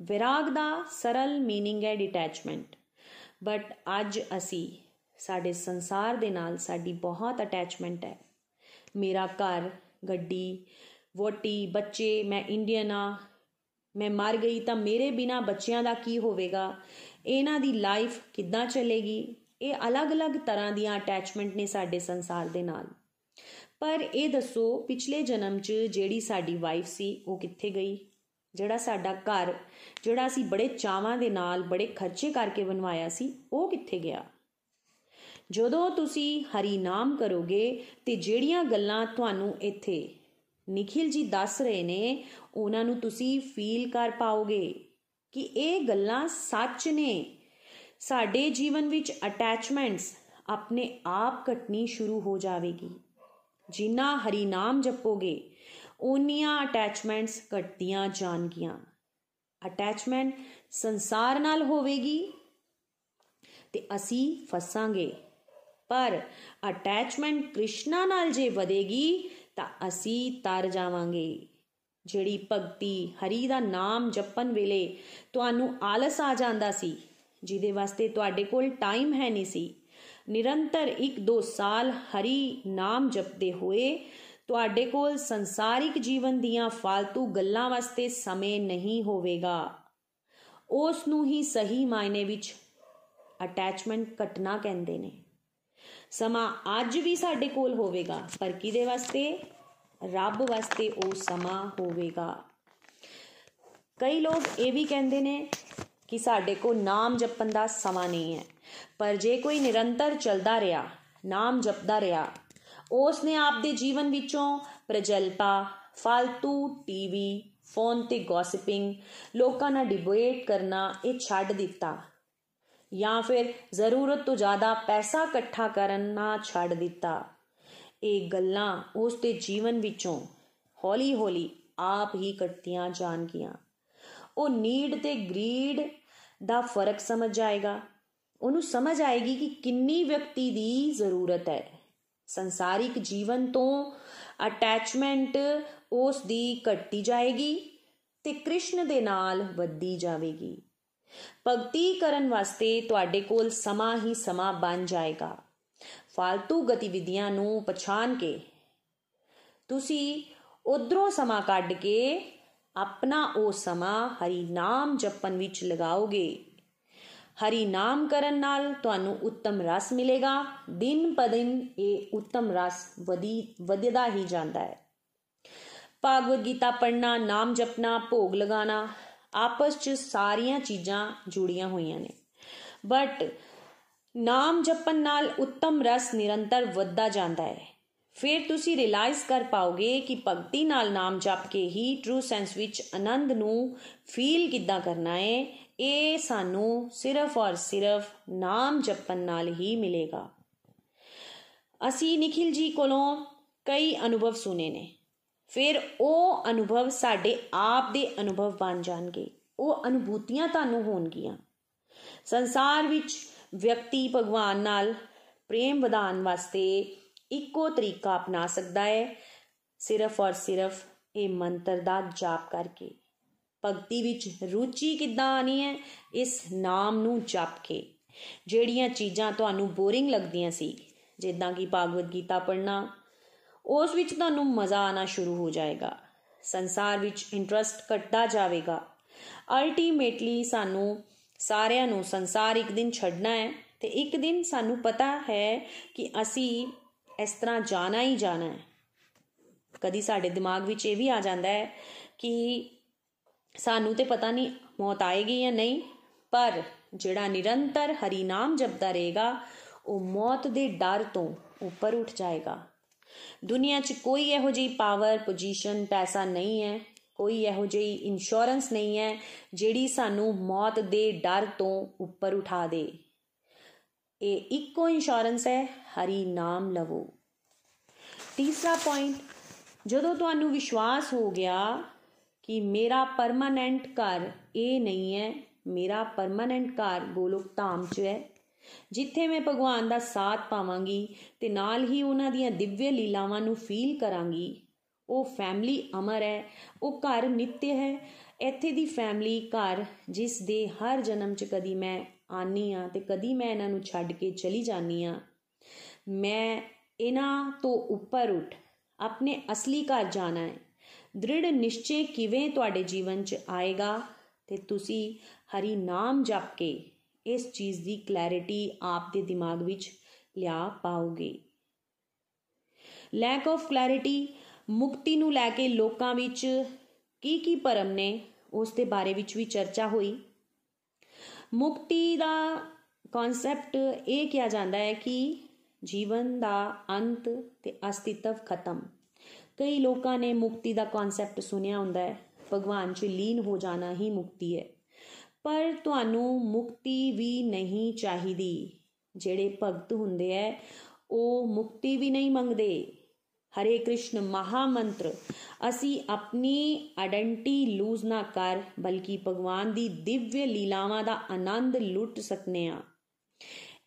ਵਿਰਾਗ ਦਾ ਸਰਲ मीनिंग ਹੈ ਡਿਟੈਚਮੈਂਟ ਬਟ ਅੱਜ ਅਸੀਂ ਸਾਡੇ ਸੰਸਾਰ ਦੇ ਨਾਲ ਸਾਡੀ ਬਹੁਤ ਅਟੈਚਮੈਂਟ ਹੈ ਮੇਰਾ ਘਰ ਗੱਡੀ ਵੋਟੀ ਬੱਚੇ ਮੈਂ ਇੰਡੀਅਨ ਆ ਮੈਂ ਮਰ ਗਈ ਤਾਂ ਮੇਰੇ ਬਿਨਾ ਬੱਚਿਆਂ ਦਾ ਕੀ ਹੋਵੇਗਾ ਇਹਨਾਂ ਦੀ ਲਾਈਫ ਕਿੱਦਾਂ ਚੱਲੇਗੀ ਇਹ ਅਲੱਗ-ਅਲੱਗ ਤਰ੍ਹਾਂ ਦੀਆਂ ਅਟੈਚਮੈਂਟ ਨੇ ਸਾਡੇ ਸੰਸਾਰ ਦੇ ਨਾਲ ਪਰ ਇਹ ਦੱਸੋ ਪਿਛਲੇ ਜਨਮ 'ਚ ਜਿਹੜੀ ਸਾਡੀ ਵਾਈਫ ਸੀ ਉਹ ਕਿੱਥੇ ਗਈ ਜਿਹੜਾ ਸਾਡਾ ਘਰ, ਜਿਹੜਾ ਅਸੀਂ ਬੜੇ ਚਾਵਾਂ ਦੇ ਨਾਲ, ਬੜੇ ਖਰਚੇ ਕਰਕੇ ਬਣਵਾਇਆ ਸੀ, ਉਹ ਕਿੱਥੇ ਗਿਆ? ਜਦੋਂ ਤੁਸੀਂ ਹਰੀ ਨਾਮ ਕਰੋਗੇ ਤੇ ਜਿਹੜੀਆਂ ਗੱਲਾਂ ਤੁਹਾਨੂੰ ਇੱਥੇ ਨikhil ji ਦੱਸ ਰਹੇ ਨੇ, ਉਹਨਾਂ ਨੂੰ ਤੁਸੀਂ ਫੀਲ ਕਰ ਪਾਓਗੇ ਕਿ ਇਹ ਗੱਲਾਂ ਸੱਚ ਨੇ। ਸਾਡੇ ਜੀਵਨ ਵਿੱਚ ਅਟੈਚਮੈਂਟਸ ਆਪਣੇ ਆਪ ਘਟਣੀ ਸ਼ੁਰੂ ਹੋ ਜਾਵੇਗੀ। ਜਿੰਨਾ ਹਰੀ ਨਾਮ ਜਪੋਗੇ ਓਨੀਆਂ ਅਟੈਚਮੈਂਟਸ ਘਟਦੀਆਂ ਜਾਣਗੀਆਂ। ਅਟੈਚਮੈਂਟ ਸੰਸਾਰ ਨਾਲ ਹੋਵੇਗੀ ਤੇ ਅਸੀਂ ਫਸਾਂਗੇ। ਪਰ ਅਟੈਚਮੈਂਟ ਕ੍ਰਿਸ਼ਨਾ ਨਾਲ ਜੇ ਵਧੇਗੀ ਤਾਂ ਅਸੀਂ ਤਰ ਜਾਵਾਂਗੇ। ਜਿਹੜੀ ਭਗਤੀ ਹਰੀ ਦਾ ਨਾਮ ਜਪਣ ਵੇਲੇ ਤੁਹਾਨੂੰ ਆਲਸ ਆ ਜਾਂਦਾ ਸੀ, ਜਿਹਦੇ ਵਾਸਤੇ ਤੁਹਾਡੇ ਕੋਲ ਟਾਈਮ ਹੈ ਨਹੀਂ ਸੀ, ਨਿਰੰਤਰ 1-2 ਸਾਲ ਹਰੀ ਨਾਮ ਜਪਦੇ ਹੋਏ ਤੁਹਾਡੇ ਕੋਲ ਸੰਸਾਰਿਕ ਜੀਵਨ ਦੀਆਂ ਫालतू ਗੱਲਾਂ ਵਾਸਤੇ ਸਮੇਂ ਨਹੀਂ ਹੋਵੇਗਾ। ਉਸ ਨੂੰ ਹੀ ਸਹੀ ਮਾਇਨੇ ਵਿੱਚ ਅਟੈਚਮੈਂਟ ਘਟਨਾ ਕਹਿੰਦੇ ਨੇ। ਸਮਾਂ ਅੱਜ ਵੀ ਸਾਡੇ ਕੋਲ ਹੋਵੇਗਾ, ਪਰ ਕਿਹਦੇ ਵਾਸਤੇ? ਰੱਬ ਵਾਸਤੇ ਉਹ ਸਮਾਂ ਹੋਵੇਗਾ। ਕਈ ਲੋਕ ਇਹ ਵੀ ਕਹਿੰਦੇ ਨੇ ਕਿ ਸਾਡੇ ਕੋਲ ਨਾਮ ਜਪਣ ਦਾ ਸਮਾਂ ਨਹੀਂ ਹੈ, ਪਰ ਜੇ ਕੋਈ ਨਿਰੰਤਰ ਚੱਲਦਾ ਰਿਹਾ, ਨਾਮ ਜਪਦਾ ਰਿਹਾ ਉਸ ਨੇ ਆਪਦੇ ਜੀਵਨ ਵਿੱਚੋਂ ਪ੍ਰਜਲਪਾ ਫालतू ਟੀਵੀ, ਫੋਨ ਤੇ ਗੌਸਿਪਿੰਗ ਲੋਕਾਂ ਨਾਲ ਡਿਬੇਟ ਕਰਨਾ ਇਹ ਛੱਡ ਦਿੱਤਾ। ਜਾਂ ਫਿਰ ਜ਼ਰੂਰਤ ਤੋਂ ਜ਼ਿਆਦਾ ਪੈਸਾ ਇਕੱਠਾ ਕਰਨਾ ਛੱਡ ਦਿੱਤਾ। ਇਹ ਗੱਲਾਂ ਉਸ ਦੇ ਜੀਵਨ ਵਿੱਚੋਂ ਹੌਲੀ-ਹੌਲੀ ਆਪ ਹੀ ਕੱਟੀਆਂ ਜਾਣਗੀਆਂ। ਉਹ ਨੀਡ ਤੇ ਗਰੀਡ ਦਾ ਫ਼ਰਕ ਸਮਝ ਜਾਏਗਾ ਉਹਨੂੰ ਸਮਝ ਆਏਗੀ ਕਿ ਕਿੰਨੀ ਵਿਅਕਤੀ ਦੀ ਜ਼ਰੂਰਤ ਹੈ। ਸੰਸਾਰਿਕ ਜੀਵਨ ਤੋਂ ਅਟੈਚਮੈਂਟ ਉਸ ਦੀ ਘਟਦੀ ਜਾਏਗੀ ਤੇ ਕ੍ਰਿਸ਼ਨ ਦੇ ਨਾਲ ਵੱਧਦੀ ਜਾਵੇਗੀ। ਭਗਤੀ ਕਰਨ ਵਾਸਤੇ ਤੁਹਾਡੇ ਕੋਲ ਸਮਾਂ ਹੀ ਸਮਾਂ ਬਣ ਜਾਏਗਾ। ਫालतू ਗਤੀਵਿਧੀਆਂ ਨੂੰ ਪਛਾਣ ਕੇ ਤੁਸੀਂ ਉਧਰੋਂ ਸਮਾਂ ਕੱਢ ਕੇ ਆਪਣਾ ਉਹ ਸਮਾਂ ਹਰੀ ਨਾਮ ਜਪਣ ਵਿੱਚ ਲਗਾਓਗੇ। ਹਰੀ ਨਾਮ ਕਰਨ ਨਾਲ ਤੁਹਾਨੂੰ ਉੱਤਮ ਰਸ ਮਿਲੇਗਾ। ਦਿਨ ਪਦਿਨ ਇਹ ਉੱਤਮ ਰਸ ਵਧੀ, ਵਧਦਾ ਹੀ ਜਾਂਦਾ ਹੈ। ਭਾਗਵਤ ਗੀਤਾ ਪੜਨਾ ਨਾਮ ਜਪਣਾ, ਭੋਗ ਲਗਾਣਾ ਆਪਸ 'ਚ ਸਾਰੀਆਂ ਚੀਜ਼ਾਂ ਜੁੜੀਆਂ ਹੋਈਆਂ ਨੇ। ਬਟ ਨਾਮ ਜਪਣ ਨਾਲ ਉੱਤਮ ਰਸ ਨਿਰੰਤਰ ਵੱਧਦਾ ਜਾਂਦਾ ਹੈ। ਫਿਰ ਤੁਸੀਂ ਰਿਅਲਾਈਜ਼ ਕਰ ਪਾਓਗੇ ਕਿ ਭਗਤੀ ਨਾਲ ਨਾਮ ਜਪ ਕੇ ਹੀ ਟਰੂ ਸੈਂਸ ਵਿੱਚ ਆਨੰਦ ਨੂੰ ਫੀਲ ਕਿੱਦਾਂ ਕਰਨਾ ਹੈ, ਇਹ ਸਾਨੂੰ ਸਿਰਫ ਔਰ ਸਿਰਫ ਨਾਮ ਜਪਣ ਨਾਲ ਹੀ ਮਿਲੇਗਾ। ਅਸੀਂ ਨikhil ji ਕੋਲੋਂ ਕਈ ਅਨੁਭਵ ਸੁਨੇ ਨੇ। ਫਿਰ ਉਹ ਅਨੁਭਵ ਸਾਡੇ ਆਪ ਦੇ ਅਨੁਭਵ ਬਣ ਜਾਣਗੇ। ਉਹ ਅਨੁਭੂਤੀਆਂ ਤੁਹਾਨੂੰ ਹੋਣਗੀਆਂ। ਸੰਸਾਰ ਵਿੱਚ ਵਿਅਕਤੀ ਭਗਵਾਨ ਨਾਲ ਪ੍ਰੇਮ ਵਧਾਉਣ ਵਾਸਤੇ ਇੱਕੋ ਤਰੀਕਾ ਅਪਣਾ ਸਕਦਾ ਹੈ। ਸਿਰਫ ਔਰ ਸਿਰਫ ਇਹ ਮੰਤਰ ਦਾ ਜਾਪ ਕਰਕੇ। ਭਗਤੀ ਵਿੱਚ ਰੁਚੀ ਕਿੱਦਾਂ ਆਣੀ ਹੈ, ਇਸ ਨਾਮ ਨੂੰ ਜਪ ਕੇ। ਜਿਹੜੀਆਂ ਚੀਜ਼ਾਂ ਤੁਹਾਨੂੰ ਬੋਰਿੰਗ ਲੱਗਦੀਆਂ ਸੀ, ਜਿੱਦਾਂ ਕਿ ਭਾਗਵਤ ਗੀਤਾ ਪੜ੍ਹਨਾ, ਉਸ ਵਿੱਚ ਤੁਹਾਨੂੰ ਮਜ਼ਾ ਆਣਾ ਸ਼ੁਰੂ ਹੋ ਜਾਏਗਾ। ਸੰਸਾਰ ਵਿੱਚ ਇੰਟਰਸਟ ਘਟਦਾ ਜਾਵੇਗਾ। ਅਲਟੀਮੇਟਲੀ ਸਾਨੂੰ ਸਾਰਿਆਂ ਨੂੰ ਸੰਸਾਰ ਇੱਕ ਦਿਨ ਛੱਡਣਾ ਹੈ ਤੇ ਇੱਕ ਦਿਨ ਸਾਨੂੰ ਪਤਾ ਹੈ ਕਿ ਅਸੀਂ ਇਸ ਤਰ੍ਹਾਂ ਜਾਣਾ ਹੀ ਜਾਣਾ ਹੈ। ਕਦੀ ਸਾਡੇ ਦਿਮਾਗ ਵਿੱਚ ਇਹ ਵੀ ਆ ਜਾਂਦਾ ਹੈ ਕਿ ਸਾਨੂੰ ਤੇ ਪਤਾ ਨਹੀਂ ਮੌਤ ਆਏਗੀ ਜਾਂ ਨਹੀਂ, ਪਰ ਜਿਹੜਾ ਨਿਰੰਤਰ ਹਰੀ ਨਾਮ ਜਪਦਾ ਰਹੇਗਾ, ਉਹ ਮੌਤ ਦੇ ਡਰ ਤੋਂ ਉੱਪਰ ਉੱਠ ਜਾਏਗਾ। ਦੁਨੀਆ 'ਚ ਕੋਈ ਇਹੋ ਜਿਹੀ ਪਾਵਰ ਪੋਜੀਸ਼ਨ ਪੈਸਾ ਨਹੀਂ ਹੈ, ਕੋਈ ਇਹੋ ਜਿਹੀ ਇੰਸ਼ੋਰੈਂਸ ਨਹੀਂ ਹੈ, ਜਿਹੜੀ ਸਾਨੂੰ ਮੌਤ ਦੇ ਡਰ ਤੋਂ ਉੱਪਰ ਉਠਾ ਦੇ। ਇਹ ਇੱਕੋ ਇੰਸ਼ੋਰੈਂਸ ਹੈ, ਹਰੀ ਨਾਮ ਲਵੋ। ਤੀਸਰਾ ਪੁਆਇੰਟ ਜਦੋਂ ਤੁਹਾਨੂੰ ਵਿਸ਼ਵਾਸ ਹੋ ਗਿਆ ਕਿ ਮੇਰਾ ਪਰਮਾਨੈਂਟ ਘਰ ਇਹ ਨਹੀਂ ਹੈ, ਮੇਰਾ ਪਰਮਾਨੈਂਟ ਘਰ ਗੋਲੋਕ ਧਾਮ 'ਚ ਹੈ, ਜਿੱਥੇ ਮੈਂ ਭਗਵਾਨ ਦਾ ਸਾਥ ਪਾਵਾਂਗੀ ਤੇ ਨਾਲ ਹੀ ਉਹਨਾਂ ਦੀਆਂ ਦਿਵਯ ਲੀਲਾਵਾਂ ਨੂੰ ਫੀਲ ਕਰਾਂਗੀ, ਉਹ ਫੈਮਿਲੀ ਅਮਰ ਹੈ, ਉਹ ਘਰ ਨਿੱਤ ਹੈ, ਇੱਥੇ ਦੀ ਫੈਮਿਲੀ ਘਰ ਜਿਸ ਦੇ ਹਰ ਜਨਮ 'ਚ ਕਦੀ ਮੈਂ ਆਨੀ ਆ ਤੇ ਕਦੀ ਮੈਂ ਇਹਨਾਂ ਨੂੰ ਛੱਡ ਕੇ ਚਲੀ ਜਾਨੀ ਆ। ਮੈਂ ਇਹਨਾਂ ਤੋਂ ਉੱਪਰ ਉੱਠ ਆਪਣੇ ਅਸਲੀ ਘਰ ਜਾਣਾ ਹੈ। ਦ੍ਰਿੜ ਨਿਸ਼ਚੇ ਕਿਵੇਂ ਤੁਹਾਡੇ ਜੀਵਨ 'ਚ ਆਏਗਾ ਤੇ ਤੁਸੀਂ ਹਰੀ ਨਾਮ ਜਪ ਕੇ ਇਸ ਚੀਜ਼ ਦੀ ਕਲੈਰਿਟੀ ਆਪ ਦੇ ਦਿਮਾਗ ਵਿੱਚ ਲਿਆ ਪਾਓਗੇ। ਲੈਕ ਆਫ ਕਲੈਰਿਟੀ ਮੁਕਤੀ ਨੂੰ ਲੈ ਕੇ ਲੋਕਾਂ ਵਿੱਚ ਕੀ ਕੀ ਭਰਮ ਨੇ, ਉਸ ਦੇ ਬਾਰੇ ਵਿੱਚ ਵੀ ਚਰਚਾ ਹੋਈ। ਮੁਕਤੀ ਦਾ ਕਨਸੈਪਟ ਇਹ ਕਿਹਾ ਜਾਂਦਾ ਹੈ ਕਿ ਜੀਵਨ ਦਾ ਅੰਤ ਤੇ ਅਸਤਿਤਵ ਖਤਮ। ਕਈ ਲੋਕਾਂ ਨੇ ਮੁਕਤੀ ਦਾ ਕਨਸੈਪਟ ਸੁਨਿਆ ਹੁੰਦਾ ਹੈ, ਭਗਵਾਨ 'ਚ ਲੀਨ ਹੋ ਜਾਣਾ ਹੀ ਮੁਕਤੀ ਹੈ। ਪਰ ਤੁਹਾਨੂੰ ਮੁਕਤੀ ਵੀ ਨਹੀਂ ਚਾਹੀਦੀ। ਜਿਹੜੇ ਭਗਤ ਹੁੰਦੇ ਐ ਉਹ ਮੁਕਤੀ ਵੀ ਨਹੀਂ ਮੰਗਦੇ। ਹਰੇ ਕ੍ਰਿਸ਼ਨ ਮਹਾਮੰਤਰ। ਅਸੀਂ ਆਪਣੀ ਆਇਡੈਂਟੀ ਲੂਜ਼ ਨਾ ਕਰ, ਬਲਕਿ ਭਗਵਾਨ ਦੀ ਦਿਵਯ ਲੀਲਾਵਾਂ ਦਾ ਆਨੰਦ ਲੁੱਟ ਸਕਨੇ ਆ।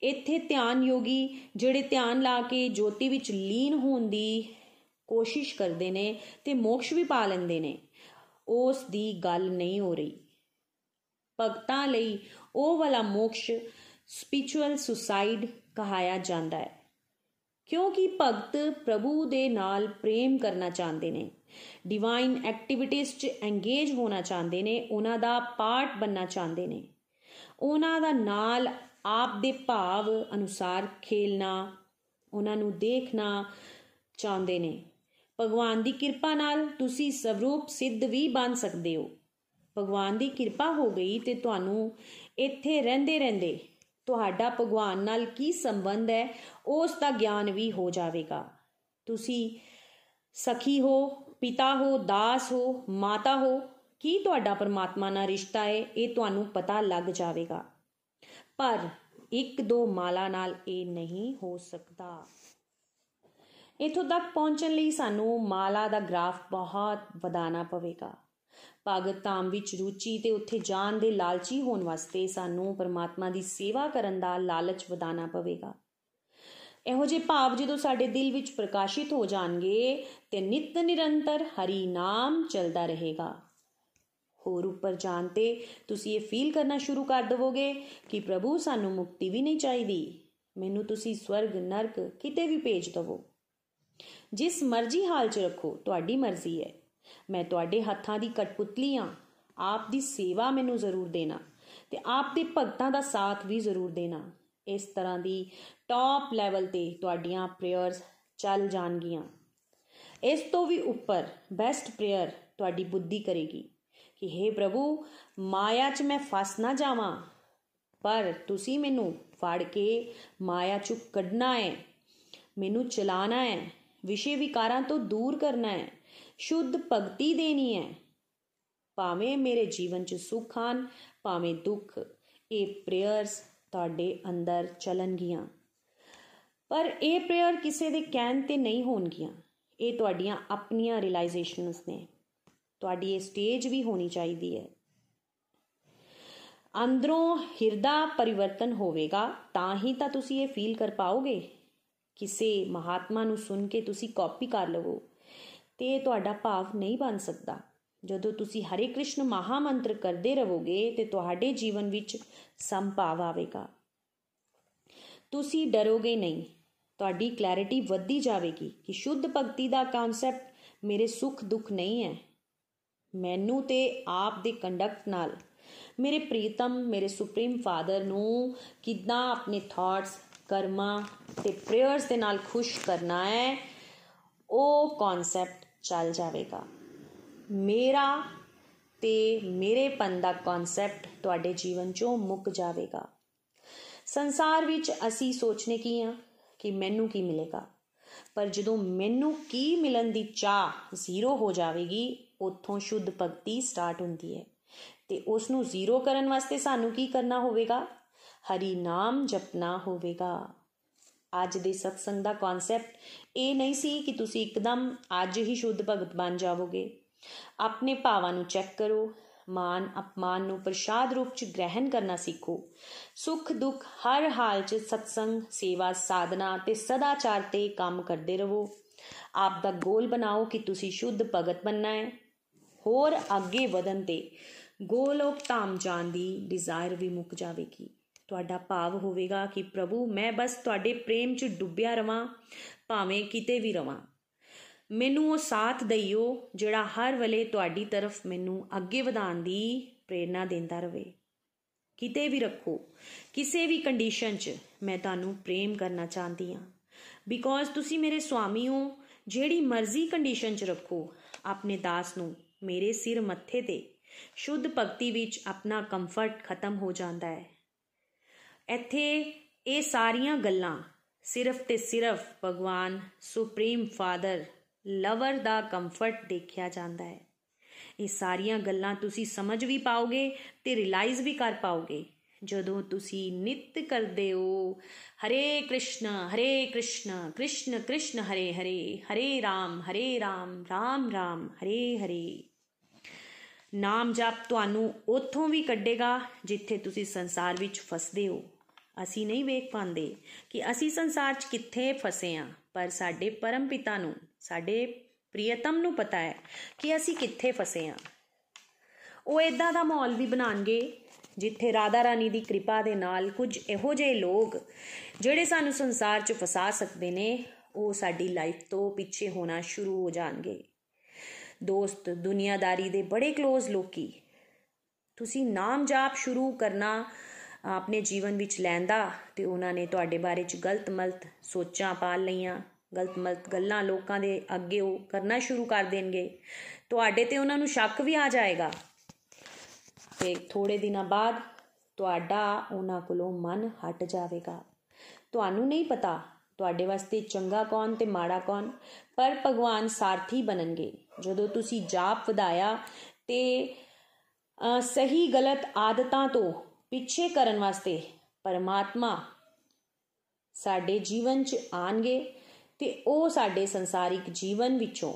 ਇੱਥੇ ਧਿਆਨ ਯੋਗੀ ਜਿਹੜੇ ਧਿਆਨ ਲਾ ਕੇ ਜੋਤੀ ਵਿੱਚ ਲੀਨ ਹੋਣ ਦੀ ਕੋਸ਼ਿਸ਼ ਕਰਦੇ ਨੇ ਤੇ ਮੋਕਸ਼ ਵੀ ਪਾ ਲੈਂਦੇ ਨੇ, ਉਸ ਦੀ ਗੱਲ ਨਹੀਂ ਹੋ ਰਹੀ। ਭਗਤਾਂ ਲਈ ਉਹ ਵਾਲਾ ਮੋਕਸ਼ ਸਪਿਰਚੁਅਲ ਸੁਸਾਈਡ ਕਹਾਇਆ ਜਾਂਦਾ ਹੈ। ਕਿਉਂਕਿ ਭਗਤ ਪ੍ਰਭੂ ਦੇ ਨਾਲ ਪ੍ਰੇਮ ਕਰਨਾ ਚਾਹੁੰਦੇ ਨੇ। ਡਿਵਾਈਨ ਐਕਟੀਵਿਟੀਜ਼ 'ਚ ਐਂਗੇਜ ਹੋਣਾ ਚਾਹੁੰਦੇ ਨੇ, ਉਹਨਾਂ ਦਾ ਪਾਰਟ ਬੰਨਣਾ ਚਾਹੁੰਦੇ ਨੇ। ਉਹਨਾਂ ਦਾ ਨਾਲ ਆਪ ਦੇ ਭਾਵ ਅਨੁਸਾਰ ਖੇਲਣਾ, ਉਹਨਾਂ ਨੂੰ ਦੇਖਣਾ ਚਾਹੁੰਦੇ ਨੇ। ਭਗਵਾਨ ਦੀ ਕਿਰਪਾ ਨਾਲ ਤੁਸੀਂ ਸਵਰੂਪ ਸਿੱਧ ਵੀ ਬਣ ਸਕਦੇ ਹੋ। ਭਗਵਾਨ ਦੀ ਕਿਰਪਾ ਹੋ ਗਈ ਤੇ ਤੁਹਾਨੂੰ ਇੱਥੇ ਰਹਿੰਦੇ ਰਹਿੰਦੇ ਤੁਹਾਡਾ ਭਗਵਾਨ ਨਾਲ ਕੀ ਸੰਬੰਧ ਹੈ, ਉਸ ਦਾ ਗਿਆਨ ਵੀ ਹੋ ਜਾਵੇਗਾ। ਤੁਸੀਂ ਸਖੀ ਹੋ, ਪਿਤਾ ਹੋ, ਦਾਸ ਹੋ, ਮਾਤਾ ਹੋ, ਕੀ ਤੁਹਾਡਾ ਪਰਮਾਤਮਾ ਨਾਲ ਰਿਸ਼ਤਾ ਹੈ, ਇਹ ਤੁਹਾਨੂੰ ਪਤਾ ਲੱਗ ਜਾਵੇਗਾ। ਪਰ ਇੱਕ ਦੋ ਮਾਲਾ ਨਾਲ ਇਹ ਨਹੀਂ ਹੋ ਸਕਦਾ। ਇਥੋਂ ਤੱਕ ਪਹੁੰਚਣ ਲਈ ਸਾਨੂੰ ਮਾਲਾ ਦਾ ਗ੍ਰਾਫ ਬਹੁਤ ਵਧਾਣਾ ਪਵੇਗਾ। ਭਗਤ ਧਾਮ ਵਿੱਚ ਰੁਚੀ ਤੇ ਉੱਥੇ ਜਾਣ ਦੇ ਲਾਲਚੀ ਹੋਣ ਵਾਸਤੇ ਸਾਨੂੰ ਪਰਮਾਤਮਾ ਦੀ ਸੇਵਾ ਕਰਨ ਦਾ ਲਾਲਚ ਵਧਾਣਾ ਪਵੇਗਾ। ਇਹੋ ਜਿਹੇ ਭਾਵ ਜਦੋਂ ਸਾਡੇ ਦਿਲ ਵਿੱਚ ਪ੍ਰਕਾਸ਼ਿਤ ਹੋ ਜਾਣਗੇ ਤੇ ਨਿਤ ਨਿਰੰਤਰ ਹਰੀ ਨਾਮ ਚੱਲਦਾ ਰਹੇਗਾ। ਹੋਰ ਉੱਪਰ ਜਾਣ ਤੇ ਤੁਸੀਂ ਇਹ ਫੀਲ ਕਰਨਾ ਸ਼ੁਰੂ ਕਰ ਦਵੋਗੇ ਕਿ ਪ੍ਰਭੂ ਸਾਨੂੰ ਮੁਕਤੀ ਵੀ ਨਹੀਂ ਚਾਹੀਦੀ। ਮੈਨੂੰ ਤੁਸੀਂ ਸਵਰਗ, ਨਰਕ ਕਿਤੇ ਵੀ ਭੇਜ ਦਵੋ। ਜਿਸ ਮਰਜ਼ੀ ਹਾਲ 'ਚ ਰੱਖੋ, ਤੁਹਾਡੀ ਮਰਜ਼ੀ ਹੈ। ਮੈਂ ਤੁਹਾਡੇ ਹੱਥਾਂ ਦੀ ਕਟਪੁਤਲੀ ਆ। ਆਪ ਦੀ ਸੇਵਾ ਮੈਨੂੰ ਜ਼ਰੂਰ ਦੇਣਾ ਤੇ ਆਪ ਦੇ ਭਗਤਾਂ ਦਾ ਸਾਥ ਵੀ ਜ਼ਰੂਰ ਦੇਣਾ। ਇਸ ਤਰ੍ਹਾਂ ਦੀ ਟਾਪ ਲੈਵਲ ਤੇ ਤੁਹਾਡੀਆਂ ਪ੍ਰੇਅਰਸ ਚੱਲ ਜਾਣਗੀਆਂ। ਇਸ ਤੋਂ ਵੀ ਉੱਪਰ ਬੈਸਟ ਪ੍ਰੇਅਰ ਤੁਹਾਡੀ ਬੁੱਧੀ ਕਰੇਗੀ ਕਿ हे ਪ੍ਰਭੂ, ਮਾਇਆ 'ਚ ਮੈਂ ਫਸ ਨਾ ਜਾਵਾਂ, ਪਰ ਤੁਸੀਂ ਮੈਨੂੰ ਫੜ ਕੇ ਮਾਇਆ 'ਚੋਂ ਕੱਢਣਾ ਹੈ, ਮੈਨੂੰ ਚਲਾਣਾ ਹੈ ਵਿਸ਼ੇ ਵਿਕਾਰਾਂ ਤੋਂ ਦੂਰ ਕਰਨਾ ਹੈ। ਸ਼ੁੱਧ ਭਗਤੀ ਦੇਣੀ ਹੈ। ਭਾਵੇਂ ਮੇਰੇ ਜੀਵਨ 'ਚ ਸੁੱਖ ਆਣ, ਭਾਵੇਂ ਦੁੱਖ, ਇਹ ਪ੍ਰੇਅਰਸ ਤੁਹਾਡੇ ਅੰਦਰ ਚੱਲਣਗੀਆਂ। ਪਰ ਇਹ ਪ੍ਰੇਅਰ ਕਿਸੇ ਦੇ ਕਹਿਣ ਤੇ ਨਹੀਂ ਹੋਣਗੀਆਂ। ਇਹ ਤੁਹਾਡੀਆਂ ਆਪਣੀਆਂ ਰਿਅਲਾਈਜੇਸ਼ਨਸ ਨੇ। ਤੁਹਾਡੀ ਇਹ ਸਟੇਜ ਵੀ ਹੋਣੀ ਚਾਹੀਦੀ ਹੈ। ਅੰਦਰੋਂ ਹਿਰਦਾ ਪਰਿਵਰਤਨ ਹੋਵੇਗਾ, ਤਾਂ ਹੀ ਤਾਂ ਤੁਸੀਂ ਇਹ ਫੀਲ ਕਰ ਪਾਓਗੇ। ਕਿਸੇ ਮਹਾਤਮਾ ਨੂੰ ਸੁਣ ਕੇ ਤੁਸੀਂ ਕਾਪੀ ਕਰ ਲਵੋ। ਤੇ ਤੁਹਾਡਾ ਭਾਵ ਨਹੀਂ ਬਣ ਸਕਦਾ। ਜਦੋਂ ਤੁਸੀਂ ਹਰੇ ਕ੍ਰਿਸ਼ਨ ਮਹਾਮੰਤਰ ਕਰਦੇ ਰਹੋਗੇ, ਤੇ ਤੁਹਾਡੇ ਜੀਵਨ ਵਿੱਚ ਸੰਭਾਵ ਆਵੇਗਾ। ਤੁਸੀਂ ਡਰੋਗੇ ਨਹੀਂ। ਤੁਹਾਡੀ ਕਲੈਰਿਟੀ ਵੱਧਦੀ ਜਾਵੇਗੀ ਕਿ ਸ਼ੁੱਧ ਭਗਤੀ ਦਾ ਕਨਸੈਪਟ ਮੇਰੇ ਸੁੱਖ ਦੁੱਖ ਨਹੀਂ ਹੈ। ਮੈਨੂੰ ਤੇ ਆਪ ਦੇ ਕੰਡਕਟ ਨਾਲ, ਮੇਰੇ ਪ੍ਰੀਤਮ, ਮੇਰੇ ਸੁਪਰੀਮ ਫਾਦਰ ਨੂੰ ਕਿਦਾਂ ਆਪਣੇ ਥਾਟਸ ਕਰਮਾਂ ਤੇ ਪ੍ਰੇਅਰਸ ਦੇ ਨਾਲ ਖੁਸ਼ ਕਰਨਾ ਹੈ, ਉਹ ਕਨਸੈਪਟ ਚੱਲ ਜਾਵੇਗਾ। ਮੇਰਾ ਤੇ ਮੇਰੇ ਪਨ ਦਾ ਕਨਸੈਪਟ ਤੁਹਾਡੇ ਜੀਵਨ ਚੋਂ ਮੁੱਕ ਜਾਵੇਗਾ। ਸੰਸਾਰ ਵਿੱਚ ਅਸੀਂ ਸੋਚਨੇ ਕੀ ਆ? ਕਿ ਮੈਨੂੰ ਕੀ ਮਿਲੇਗਾ? ਪਰ ਜਦੋਂ ਮੈਨੂੰ ਕੀ ਮਿਲਣ ਦੀ ਚਾਹ ਜ਼ੀਰੋ ਹੋ ਜਾਵੇਗੀ, ਉੱਥੋਂ ਸ਼ੁੱਧ ਭਗਤੀ ਸਟਾਰਟ ਹੁੰਦੀ ਹੈ। ਤੇ ਉਸ ਨੂੰ ਜ਼ੀਰੋ ਕਰਨ ਵਾਸਤੇ ਸਾਨੂੰ ਕੀ ਕਰਨਾ ਹੋਵੇਗਾ? ਹਰੀ ਨਾਮ ਜਪਣਾ ਹੋਵੇਗਾ। ਅੱਜ ਦੇ ਸਤਸੰਗ ਦਾ ਕਨਸੈਪਟ ਇਹ ਨਹੀਂ ਸੀ ਕਿ ਤੁਸੀਂ ਇੱਕਦਮ ਅੱਜ ਹੀ ਸ਼ੁੱਧ ਭਗਤ ਬਣ ਜਾਵੋਗੇ। ਆਪਣੇ ਭਾਵਾਂ ਨੂੰ ਚੈੱਕ ਕਰੋ, ਮਾਨ ਅਪਮਾਨ ਨੂੰ ਪ੍ਰਸ਼ਾਦ ਰੂਪ ਚ ਗ੍ਰਹਿਣ ਕਰਨਾ ਸਿੱਖੋ। ਸੁੱਖ ਦੁੱਖ ਹਰ ਹਾਲ ਚ ਸਤਸੰਗ, ਸੇਵਾ, ਸਾਧਨਾ ਤੇ ਸਦਾਚਾਰ ਤੇ ਕੰਮ ਕਰਦੇ ਰਹੋ। ਆਪ ਦਾ ਗੋਲ ਬਣਾਓ ਕਿ ਤੁਸੀਂ ਸ਼ੁੱਧ ਭਗਤ ਬੰਨਾ ਹੈ ਹੋਰ ਅੱਗੇ ਵਧਣ ਤੇ ਗੋਲੋਕ ਧਾਮ ਜਾਣ ਦੀ ਡਿਜ਼ਾਇਰ ਵੀ ਮੁੱਕ ਜਾਵੇਗੀ। ਤੁਹਾਡਾ ਭਾਵ ਹੋਵੇਗਾ ਕਿ ਪ੍ਰਭੂ, ਮੈਂ ਬਸ ਤੁਹਾਡੇ ਪ੍ਰੇਮ 'ਚ ਡੁੱਬਿਆ ਰਵਾਂ, ਭਾਵੇਂ ਕਿਤੇ ਵੀ ਰਵਾਂ। ਮੈਨੂੰ ਉਹ ਸਾਥ ਦਈਓ ਜਿਹੜਾ ਹਰ ਵੇਲੇ ਤੁਹਾਡੀ ਤਰਫ ਮੈਨੂੰ ਅੱਗੇ ਵਧਾਉਣ ਦੀ ਪ੍ਰੇਰਣਾ ਦਿੰਦਾ ਰਵੇ। ਕਿਤੇ ਵੀ ਰੱਖੋ, ਕਿਸੇ ਵੀ ਕੰਡੀਸ਼ਨ 'ਚ ਮੈਂ ਤੁਹਾਨੂੰ ਪ੍ਰੇਮ ਕਰਨਾ ਚਾਹੁੰਦੀ ਹਾਂ। ਬਿਕੋਜ਼ ਤੁਸੀਂ ਮੇਰੇ ਸੁਆਮੀ ਹੋ, ਜਿਹੜੀ ਮਰਜ਼ੀ ਕੰਡੀਸ਼ਨ 'ਚ ਰੱਖੋ, ਆਪਣੇ ਦਾਸ ਨੂੰ ਮੇਰੇ ਸਿਰ ਮੱਥੇ ਤੇ ਸ਼ੁੱਧ ਭਗਤੀ ਵਿੱਚ ਆਪਣਾ ਕੰਫਰਟ ਖਤਮ ਹੋ ਜਾਂਦਾ ਹੈ। ਇੱਥੇ ਇਹ ਸਾਰੀਆਂ ਗੱਲਾਂ ਸਿਰਫ ਤੇ ਸਿਰਫ ਭਗਵਾਨ ਸੁਪਰੀਮ ਫਾਦਰ ਲਵਰ ਦਾ ਕੰਫਰਟ ਦੇਖਿਆ ਜਾਂਦਾ ਹੈ। ਇਹ ਸਾਰੀਆਂ ਗੱਲਾਂ ਤੁਸੀਂ ਸਮਝ ਵੀ ਪਾਓਗੇ ਤੇ ਰਿਅਲਾਈਜ਼ ਵੀ ਕਰ ਪਾਓਗੇ। ਜਦੋਂ ਤੁਸੀਂ ਨਿਤ ਕਰਦੇ ਹੋ, ਹਰੇ ਕ੍ਰਿਸ਼ਨ ਹਰੇ ਕ੍ਰਿਸ਼ਨ ਕ੍ਰਿਸ਼ਨ ਕ੍ਰਿਸ਼ਨ ਹਰੇ ਹਰੇ ਹਰੇ ਰਾਮ ਹਰੇ ਰਾਮ ਰਾਮ ਰਾਮ, ਹਰੇ ਹਰੇ। ਨਾਮ ਜਪ ਤੁਹਾਨੂੰ ਉੱਥੋਂ ਵੀ ਕੱਢੇਗਾ, ਜਿੱਥੇ ਤੁਸੀਂ ਸੰਸਾਰ ਵਿੱਚ ਫਸਦੇ ਹੋ। ਅਸੀਂ ਨਹੀਂ ਵੇਖ ਪਾਉਂਦੇ ਕਿ ਅਸੀਂ ਸੰਸਾਰ 'ਚ ਕਿੱਥੇ ਫਸੇ ਆ, ਪਰ ਸਾਡੇ ਪਰਮ ਪਿਤਾ ਨੂੰ, ਸਾਡੇ ਪ੍ਰੀਤਮ ਨੂੰ ਪਤਾ ਹੈ ਕਿ ਅਸੀਂ ਕਿੱਥੇ ਫਸੇ ਆ। ਉਹ ਇਦਾਂ ਦਾ ਮਾਹੌਲ ਵੀ ਬਣਾਣਗੇ ਜਿੱਥੇ ਰਾਧਾ ਰਾਣੀ ਦੀ ਕਿਰਪਾ ਦੇ ਨਾਲ ਕੁਝ ਇਹੋ ਜਿਹੇ ਲੋਕ ਜਿਹੜੇ ਸਾਨੂੰ ਸੰਸਾਰ 'ਚ ਫਸਾ ਸਕਦੇ ਨੇ, ਉਹ ਸਾਡੀ ਲਾਈਫ ਤੋਂ ਪਿੱਛੇ ਹੋਣਾ ਸ਼ੁਰੂ ਹੋ ਜਾਣਗੇ। ਦੋਸਤ, ਦੁਨੀਆਦਾਰੀ ਦੇ ਬੜੇ ক্লোਜ਼ ਲੋਕੀ, ਤੁਸੀਂ ਨਾਮ ਜਾਪ ਸ਼ੁਰੂ ਕਰਨਾ ਆਪਣੇ ਜੀਵਨ ਵਿੱਚ ਲੈਂਦਾ ਤੇ ਉਹਨਾਂ ਨੇ ਤੁਹਾਡੇ ਬਾਰੇ ਚ ਗਲਤ ਮਲਤ ਸੋਚਾਂ ਪਾਲ ਲਈਆਂ। ਗਲਤ ਮਲਤ ਗੱਲਾਂ ਲੋਕਾਂ ਦੇ ਅੱਗੇ ਉਹ ਕਰਨਾ ਸ਼ੁਰੂ ਕਰ ਦੇਣਗੇ। ਤੁਹਾਡੇ ਤੇ ਉਹਨਾਂ ਨੂੰ ਸ਼ੱਕ ਵੀ ਆ ਜਾਏਗਾ। ਤੇ ਥੋੜੇ ਦਿਨਾਂ ਬਾਅਦ ਤੁਹਾਡਾ ਉਹਨਾਂ ਕੋਲੋਂ ਮਨ ਹਟ ਜਾਵੇਗਾ। ਤੁਹਾਨੂੰ ਨਹੀਂ ਪਤਾ ਤੁਹਾਡੇ ਵਾਸਤੇ ਚੰਗਾ ਕੌਣ ਤੇ ਮਾੜਾ ਕੌਣ, ਪਰ ਭਗਵਾਨ ਸਾਰਥੀ ਬਣਨਗੇ। ਜਦੋਂ ਤੁਸੀਂ ਜਾਪ ਵਧਾਇਆ ਤੇ ਸਹੀ ਗਲਤ ਆਦਤਾਂ ਤੋਂ ਪਿੱਛੇ ਕਰਨ ਵਾਸਤੇ ਪਰਮਾਤਮਾ ਸਾਡੇ ਜੀਵਨ 'ਚ ਆਣਗੇ ਤੇ ਉਹ ਸਾਡੇ ਸੰਸਾਰਿਕ ਜੀਵਨ ਵਿੱਚੋਂ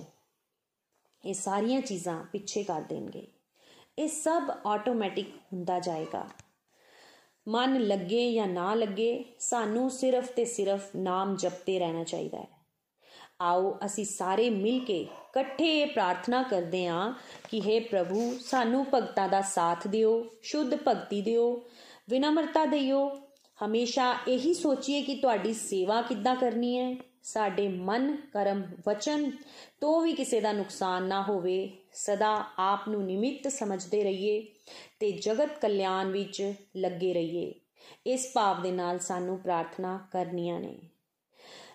ਇਹ ਸਾਰੀਆਂ ਚੀਜ਼ਾਂ ਪਿੱਛੇ ਕਰ ਦੇਣਗੇ। ਇਹ ਸਭ ਆਟੋਮੈਟਿਕ ਹੁੰਦਾ ਜਾਏਗਾ। ਮਨ ਲੱਗੇ ਜਾਂ ਨਾ ਲੱਗੇ, ਸਾਨੂੰ ਸਿਰਫ ਤੇ ਸਿਰਫ ਨਾਮ ਜਪਤੇ ਰਹਿਣਾ ਚਾਹੀਦਾ ਹੈ। ਆਓ ਅਸੀਂ ਸਾਰੇ ਮਿਲ ਕੇ ਇਕੱਠੇ ਪ੍ਰਾਰਥਨਾ ਕਰਦੇ ਹਾਂ ਕਿ हे ਪ੍ਰਭੂ, ਸਾਨੂੰ ਭਗਤਾਂ ਦਾ ਸਾਥ ਦਿਓ, ਸ਼ੁੱਧ ਭਗਤੀ ਦਿਓ, ਵਿਨਮਰਤਾ ਦਿਓ। ਹਮੇਸ਼ਾ ਇਹੀ ਸੋਚੀਏ ਕਿ ਤੁਹਾਡੀ ਸੇਵਾ ਕਿੱਦਾਂ ਕਰਨੀ ਹੈ। ਸਾਡੇ ਮਨ, ਕਰਮ, ਵਚਨ ਤੋਂ ਵੀ ਕਿਸੇ ਦਾ ਨੁਕਸਾਨ ਨਾ ਹੋਵੇ। ਸਦਾ ਆਪ ਨੂੰ ਨਿਮਿਤ ਸਮਝਦੇ ਰਹੀਏ ਤੇ ਜਗਤ ਕਲਿਆਣ ਵਿੱਚ ਲੱਗੇ ਰਹੀਏ। ਇਸ ਭਾਵ ਦੇ ਨਾਲ ਸਾਨੂੰ ਪ੍ਰਾਰਥਨਾ ਕਰਨੀਆਂ ਨੇ।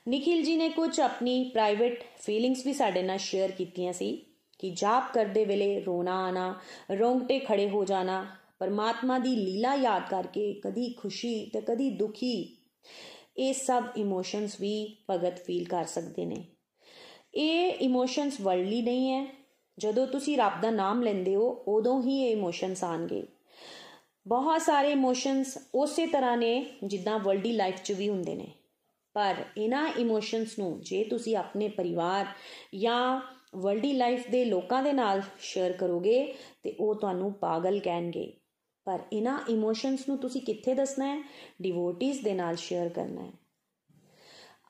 ਨikhil ji ਨੇ ਕੁਝ ਆਪਣੀ ਪ੍ਰਾਈਵੇਟ ਫੀਲਿੰਗਸ ਵੀ ਸਾਡੇ ਨਾਲ ਸ਼ੇਅਰ ਕੀਤੀਆਂ ਸੀ ਕਿ ਜਾਪ ਕਰਦੇ ਵੇਲੇ ਰੋਣਾ ਆਣਾ, ਰੋਂਗਟੇ ਖੜੇ ਹੋ ਜਾਣਾ, ਪਰਮਾਤਮਾ ਦੀ ਲੀਲਾ ਯਾਦ ਕਰਕੇ ਕਦੀ ਖੁਸ਼ੀ ਤੇ ਕਦੀ ਦੁਖੀ, ਇਹ ਸਭ ਇਮੋਸ਼ਨਸ ਵੀ ਭਗਤ ਫੀਲ ਕਰ ਸਕਦੇ ਨੇ। ਇਹ ਇਮੋਸ਼ਨਸ ਵਰਲਡਲੀ ਨਹੀਂ ਹੈ। ਜਦੋਂ ਤੁਸੀਂ ਰੱਬ ਦਾ ਨਾਮ ਲੈਂਦੇ ਹੋ, ਉਦੋਂ ਹੀ ਇਹ ਇਮੋਸ਼ਨਸ ਆਣਗੇ। ਬਹੁਤ ਸਾਰੇ ਇਮੋਸ਼ਨਸ ਉਸੇ ਤਰ੍ਹਾਂ ਨੇ ਜਿੱਦਾਂ ਵਰਲਡਲੀ ਲਾਈਫ 'ਚ ਵੀ ਹੁੰਦੇ ਨੇ। ਪਰ ਇਹਨਾਂ ਇਮੋਸ਼ਨਸ ਨੂੰ ਜੇ ਤੁਸੀਂ ਆਪਣੇ ਪਰਿਵਾਰ ਜਾਂ ਵਰਲਡਲੀ ਲਾਈਫ ਦੇ ਲੋਕਾਂ ਦੇ ਨਾਲ ਸ਼ੇਅਰ ਕਰੋਗੇ, ਤੇ ਉਹ ਤੁਹਾਨੂੰ ਪਾਗਲ ਕਹਿਣਗੇ। ਪਰ ਇਹਨਾਂ ਇਮੋਸ਼ਨਸ ਨੂੰ ਤੁਸੀਂ ਕਿੱਥੇ ਦੱਸਣਾ ਹੈ? ਡਿਵੋਟੀਜ਼ ਦੇ ਨਾਲ ਸ਼ੇਅਰ ਕਰਨਾ ਹੈ।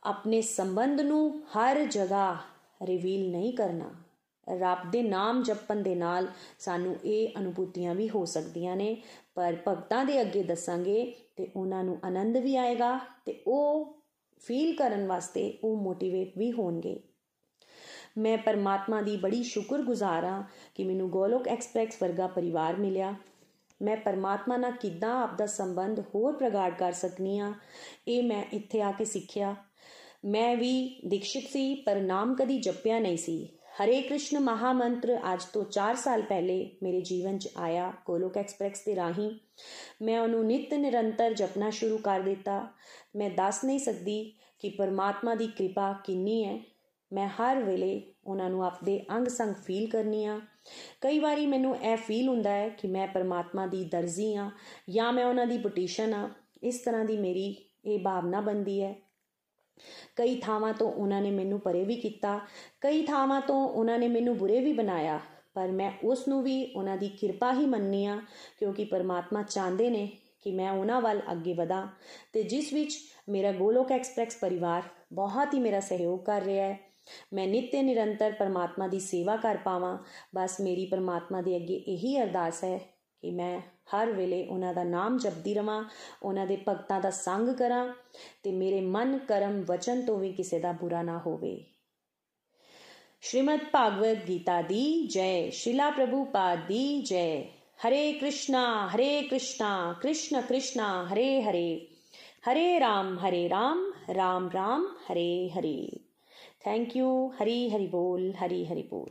ਆਪਣੇ ਸੰਬੰਧ ਨੂੰ ਹਰ ਜਗ੍ਹਾ ਰਿਵੀਲ ਨਹੀਂ ਕਰਨਾ। ਰੱਬ ਦੇ ਨਾਮ ਜਪਣ ਦੇ ਨਾਲ ਸਾਨੂੰ ਇਹ ਅਨੁਭੂਤੀਆਂ ਵੀ ਹੋ ਸਕਦੀਆਂ ਨੇ, ਪਰ ਭਗਤਾਂ ਦੇ ਅੱਗੇ ਦੱਸਾਂਗੇ ਤੇ ਉਹਨਾਂ ਨੂੰ ਆਨੰਦ ਵੀ ਆਏਗਾ ਤੇ ਉਹ ਫੀਲ ਕਰਨ ਵਾਸਤੇ ਉਹ ਮੋਟੀਵੇਟ ਵੀ ਹੋਣਗੇ। ਮੈਂ ਪਰਮਾਤਮਾ ਦੀ ਬੜੀ ਸ਼ੁਕਰਗੁਜ਼ਾਰ ਹਾਂ ਕਿ ਮੈਨੂੰ ਗੋਲੋਕ ਐਕਸਪ੍ਰੈਸ ਵਰਗਾ ਪਰਿਵਾਰ ਮਿਲਿਆ। ਮੈਂ ਪਰਮਾਤਮਾ ਨਾਲ ਕਿੱਦਾਂ ਆਪ ਦਾ ਸੰਬੰਧ ਹੋਰ ਪ੍ਰਗਾੜ ਕਰ ਸਕਨੀ ਆ ਇਹ ਮੈਂ ਇੱਥੇ ਆ ਕੇ ਸਿੱਖਿਆ। ਮੈਂ ਵੀ ਦੀਕਸ਼ਿਤ ਸੀ, ਪਰ ਨਾਮ ਕਦੀ ਜਪਿਆ ਨਹੀਂ ਸੀ। ਹਰੇ ਕ੍ਰਿਸ਼ਨ ਮਹਾਮੰਤਰ, ਅੱਜ ਤੋਂ 4 ਸਾਲ ਪਹਿਲੇ ਮੇਰੇ ਜੀਵਨ 'ਚ ਆਇਆ ਗੋਲੋਕ ਐਕਸਪ੍ਰੈਸ ਦੇ ਰਾਹੀਂ। ਮੈਂ ਉਹਨੂੰ ਨਿਤ ਨਿਰੰਤਰ ਜਪਣਾ ਸ਼ੁਰੂ ਕਰ ਦਿੱਤਾ। ਮੈਂ ਦੱਸ ਨਹੀਂ ਸਕਦੀ ਕਿ ਪਰਮਾਤਮਾ ਦੀ ਕਿਰਪਾ ਕਿੰਨੀ ਹੈ। ਮੈਂ ਹਰ ਵੇਲੇ ਉਹਨਾਂ ਨੂੰ ਆਪਦੇ ਅੰਗ ਸੰਗ ਫੀਲ ਕਰਨੀ ਆ ਕਈ ਵਾਰੀ ਮੈਨੂੰ ਇਹ ਫੀਲ ਹੁੰਦਾ ਹੈ ਕਿ ਮੈਂ ਪਰਮਾਤਮਾ ਦੀ ਦਰਜ਼ੀ ਆ ਜਾਂ ਮੈਂ ਉਹਨਾਂ ਦੀ ਪਟੀਸ਼ਨ ਆ ਇਸ ਤਰ੍ਹਾਂ ਦੀ ਮੇਰੀ ਇਹ ਭਾਵਨਾ ਬੰਦੀ ਹੈ। ਕਈ ਥਾਵਾਂ ਤੋਂ ਉਹਨਾਂ ਨੇ ਮੈਨੂੰ ਪਰੇ ਵੀ ਕੀਤਾ, ਕਈ ਥਾਵਾਂ ਤੋਂ ਉਹਨਾਂ ਨੇ ਮੈਨੂੰ ਬੁਰੇ ਵੀ ਬਣਾਇਆ, ਪਰ ਮੈਂ ਉਸ ਨੂੰ ਵੀ ਉਹਨਾਂ ਦੀ ਕਿਰਪਾ ਹੀ ਮੰਨਨੀ ਆ ਕਿਉਂਕਿ ਪਰਮਾਤਮਾ ਚਾਹੁੰਦੇ ਨੇ ਕਿ ਮੈਂ ਉਹਨਾਂ ਵੱਲ ਅੱਗੇ ਵਧਾਂ। ਤੇ ਜਿਸ ਵਿੱਚ ਮੇਰਾ ਗੋਲੋਕ ਐਕਸਪ੍ਰੈਸ ਪਰਿਵਾਰ ਬਹੁਤ ਹੀ ਮੇਰਾ ਸਹਿਯੋਗ ਕਰ ਰਿਹਾ ਹੈ। ਮੈਂ ਨਿੱਤ ਨਿਰੰਤਰ ਪਰਮਾਤਮਾ ਦੀ ਸੇਵਾ ਕਰ ਪਾਵਾਂ। ਬਸ ਮੇਰੀ ਪਰਮਾਤਮਾ ਦੇ ਅੱਗੇ ਇਹੀ ਅਰਦਾਸ ਹੈ ਕਿ ਮੈਂ ਹਰ ਵੇਲੇ ਉਹਨਾਂ ਦਾ ਨਾਮ ਜਪਦੀ ਰਵਾਂ ਉਹਨਾਂ ਦੇ ਭਗਤਾਂ ਦਾ ਸੰਗ ਕਰਾਂ ਤੇ ਮੇਰੇ ਮਨ ਕਰਮ ਵਚਨ ਤੋਂ ਵੀ ਕਿਸੇ ਦਾ ਬੁਰਾ ਨਾ ਹੋਵੇ श्रीमद् भागवत गीता दी जय शिला प्रभुपाद दी जय हरे कृष्णा हरे कृष्णा कृष्ण कृष्णा हरे हरे हरे राम हरे राम राम राम हरे हरे थैंक यू हरी हरि बोल हरी हरि बोल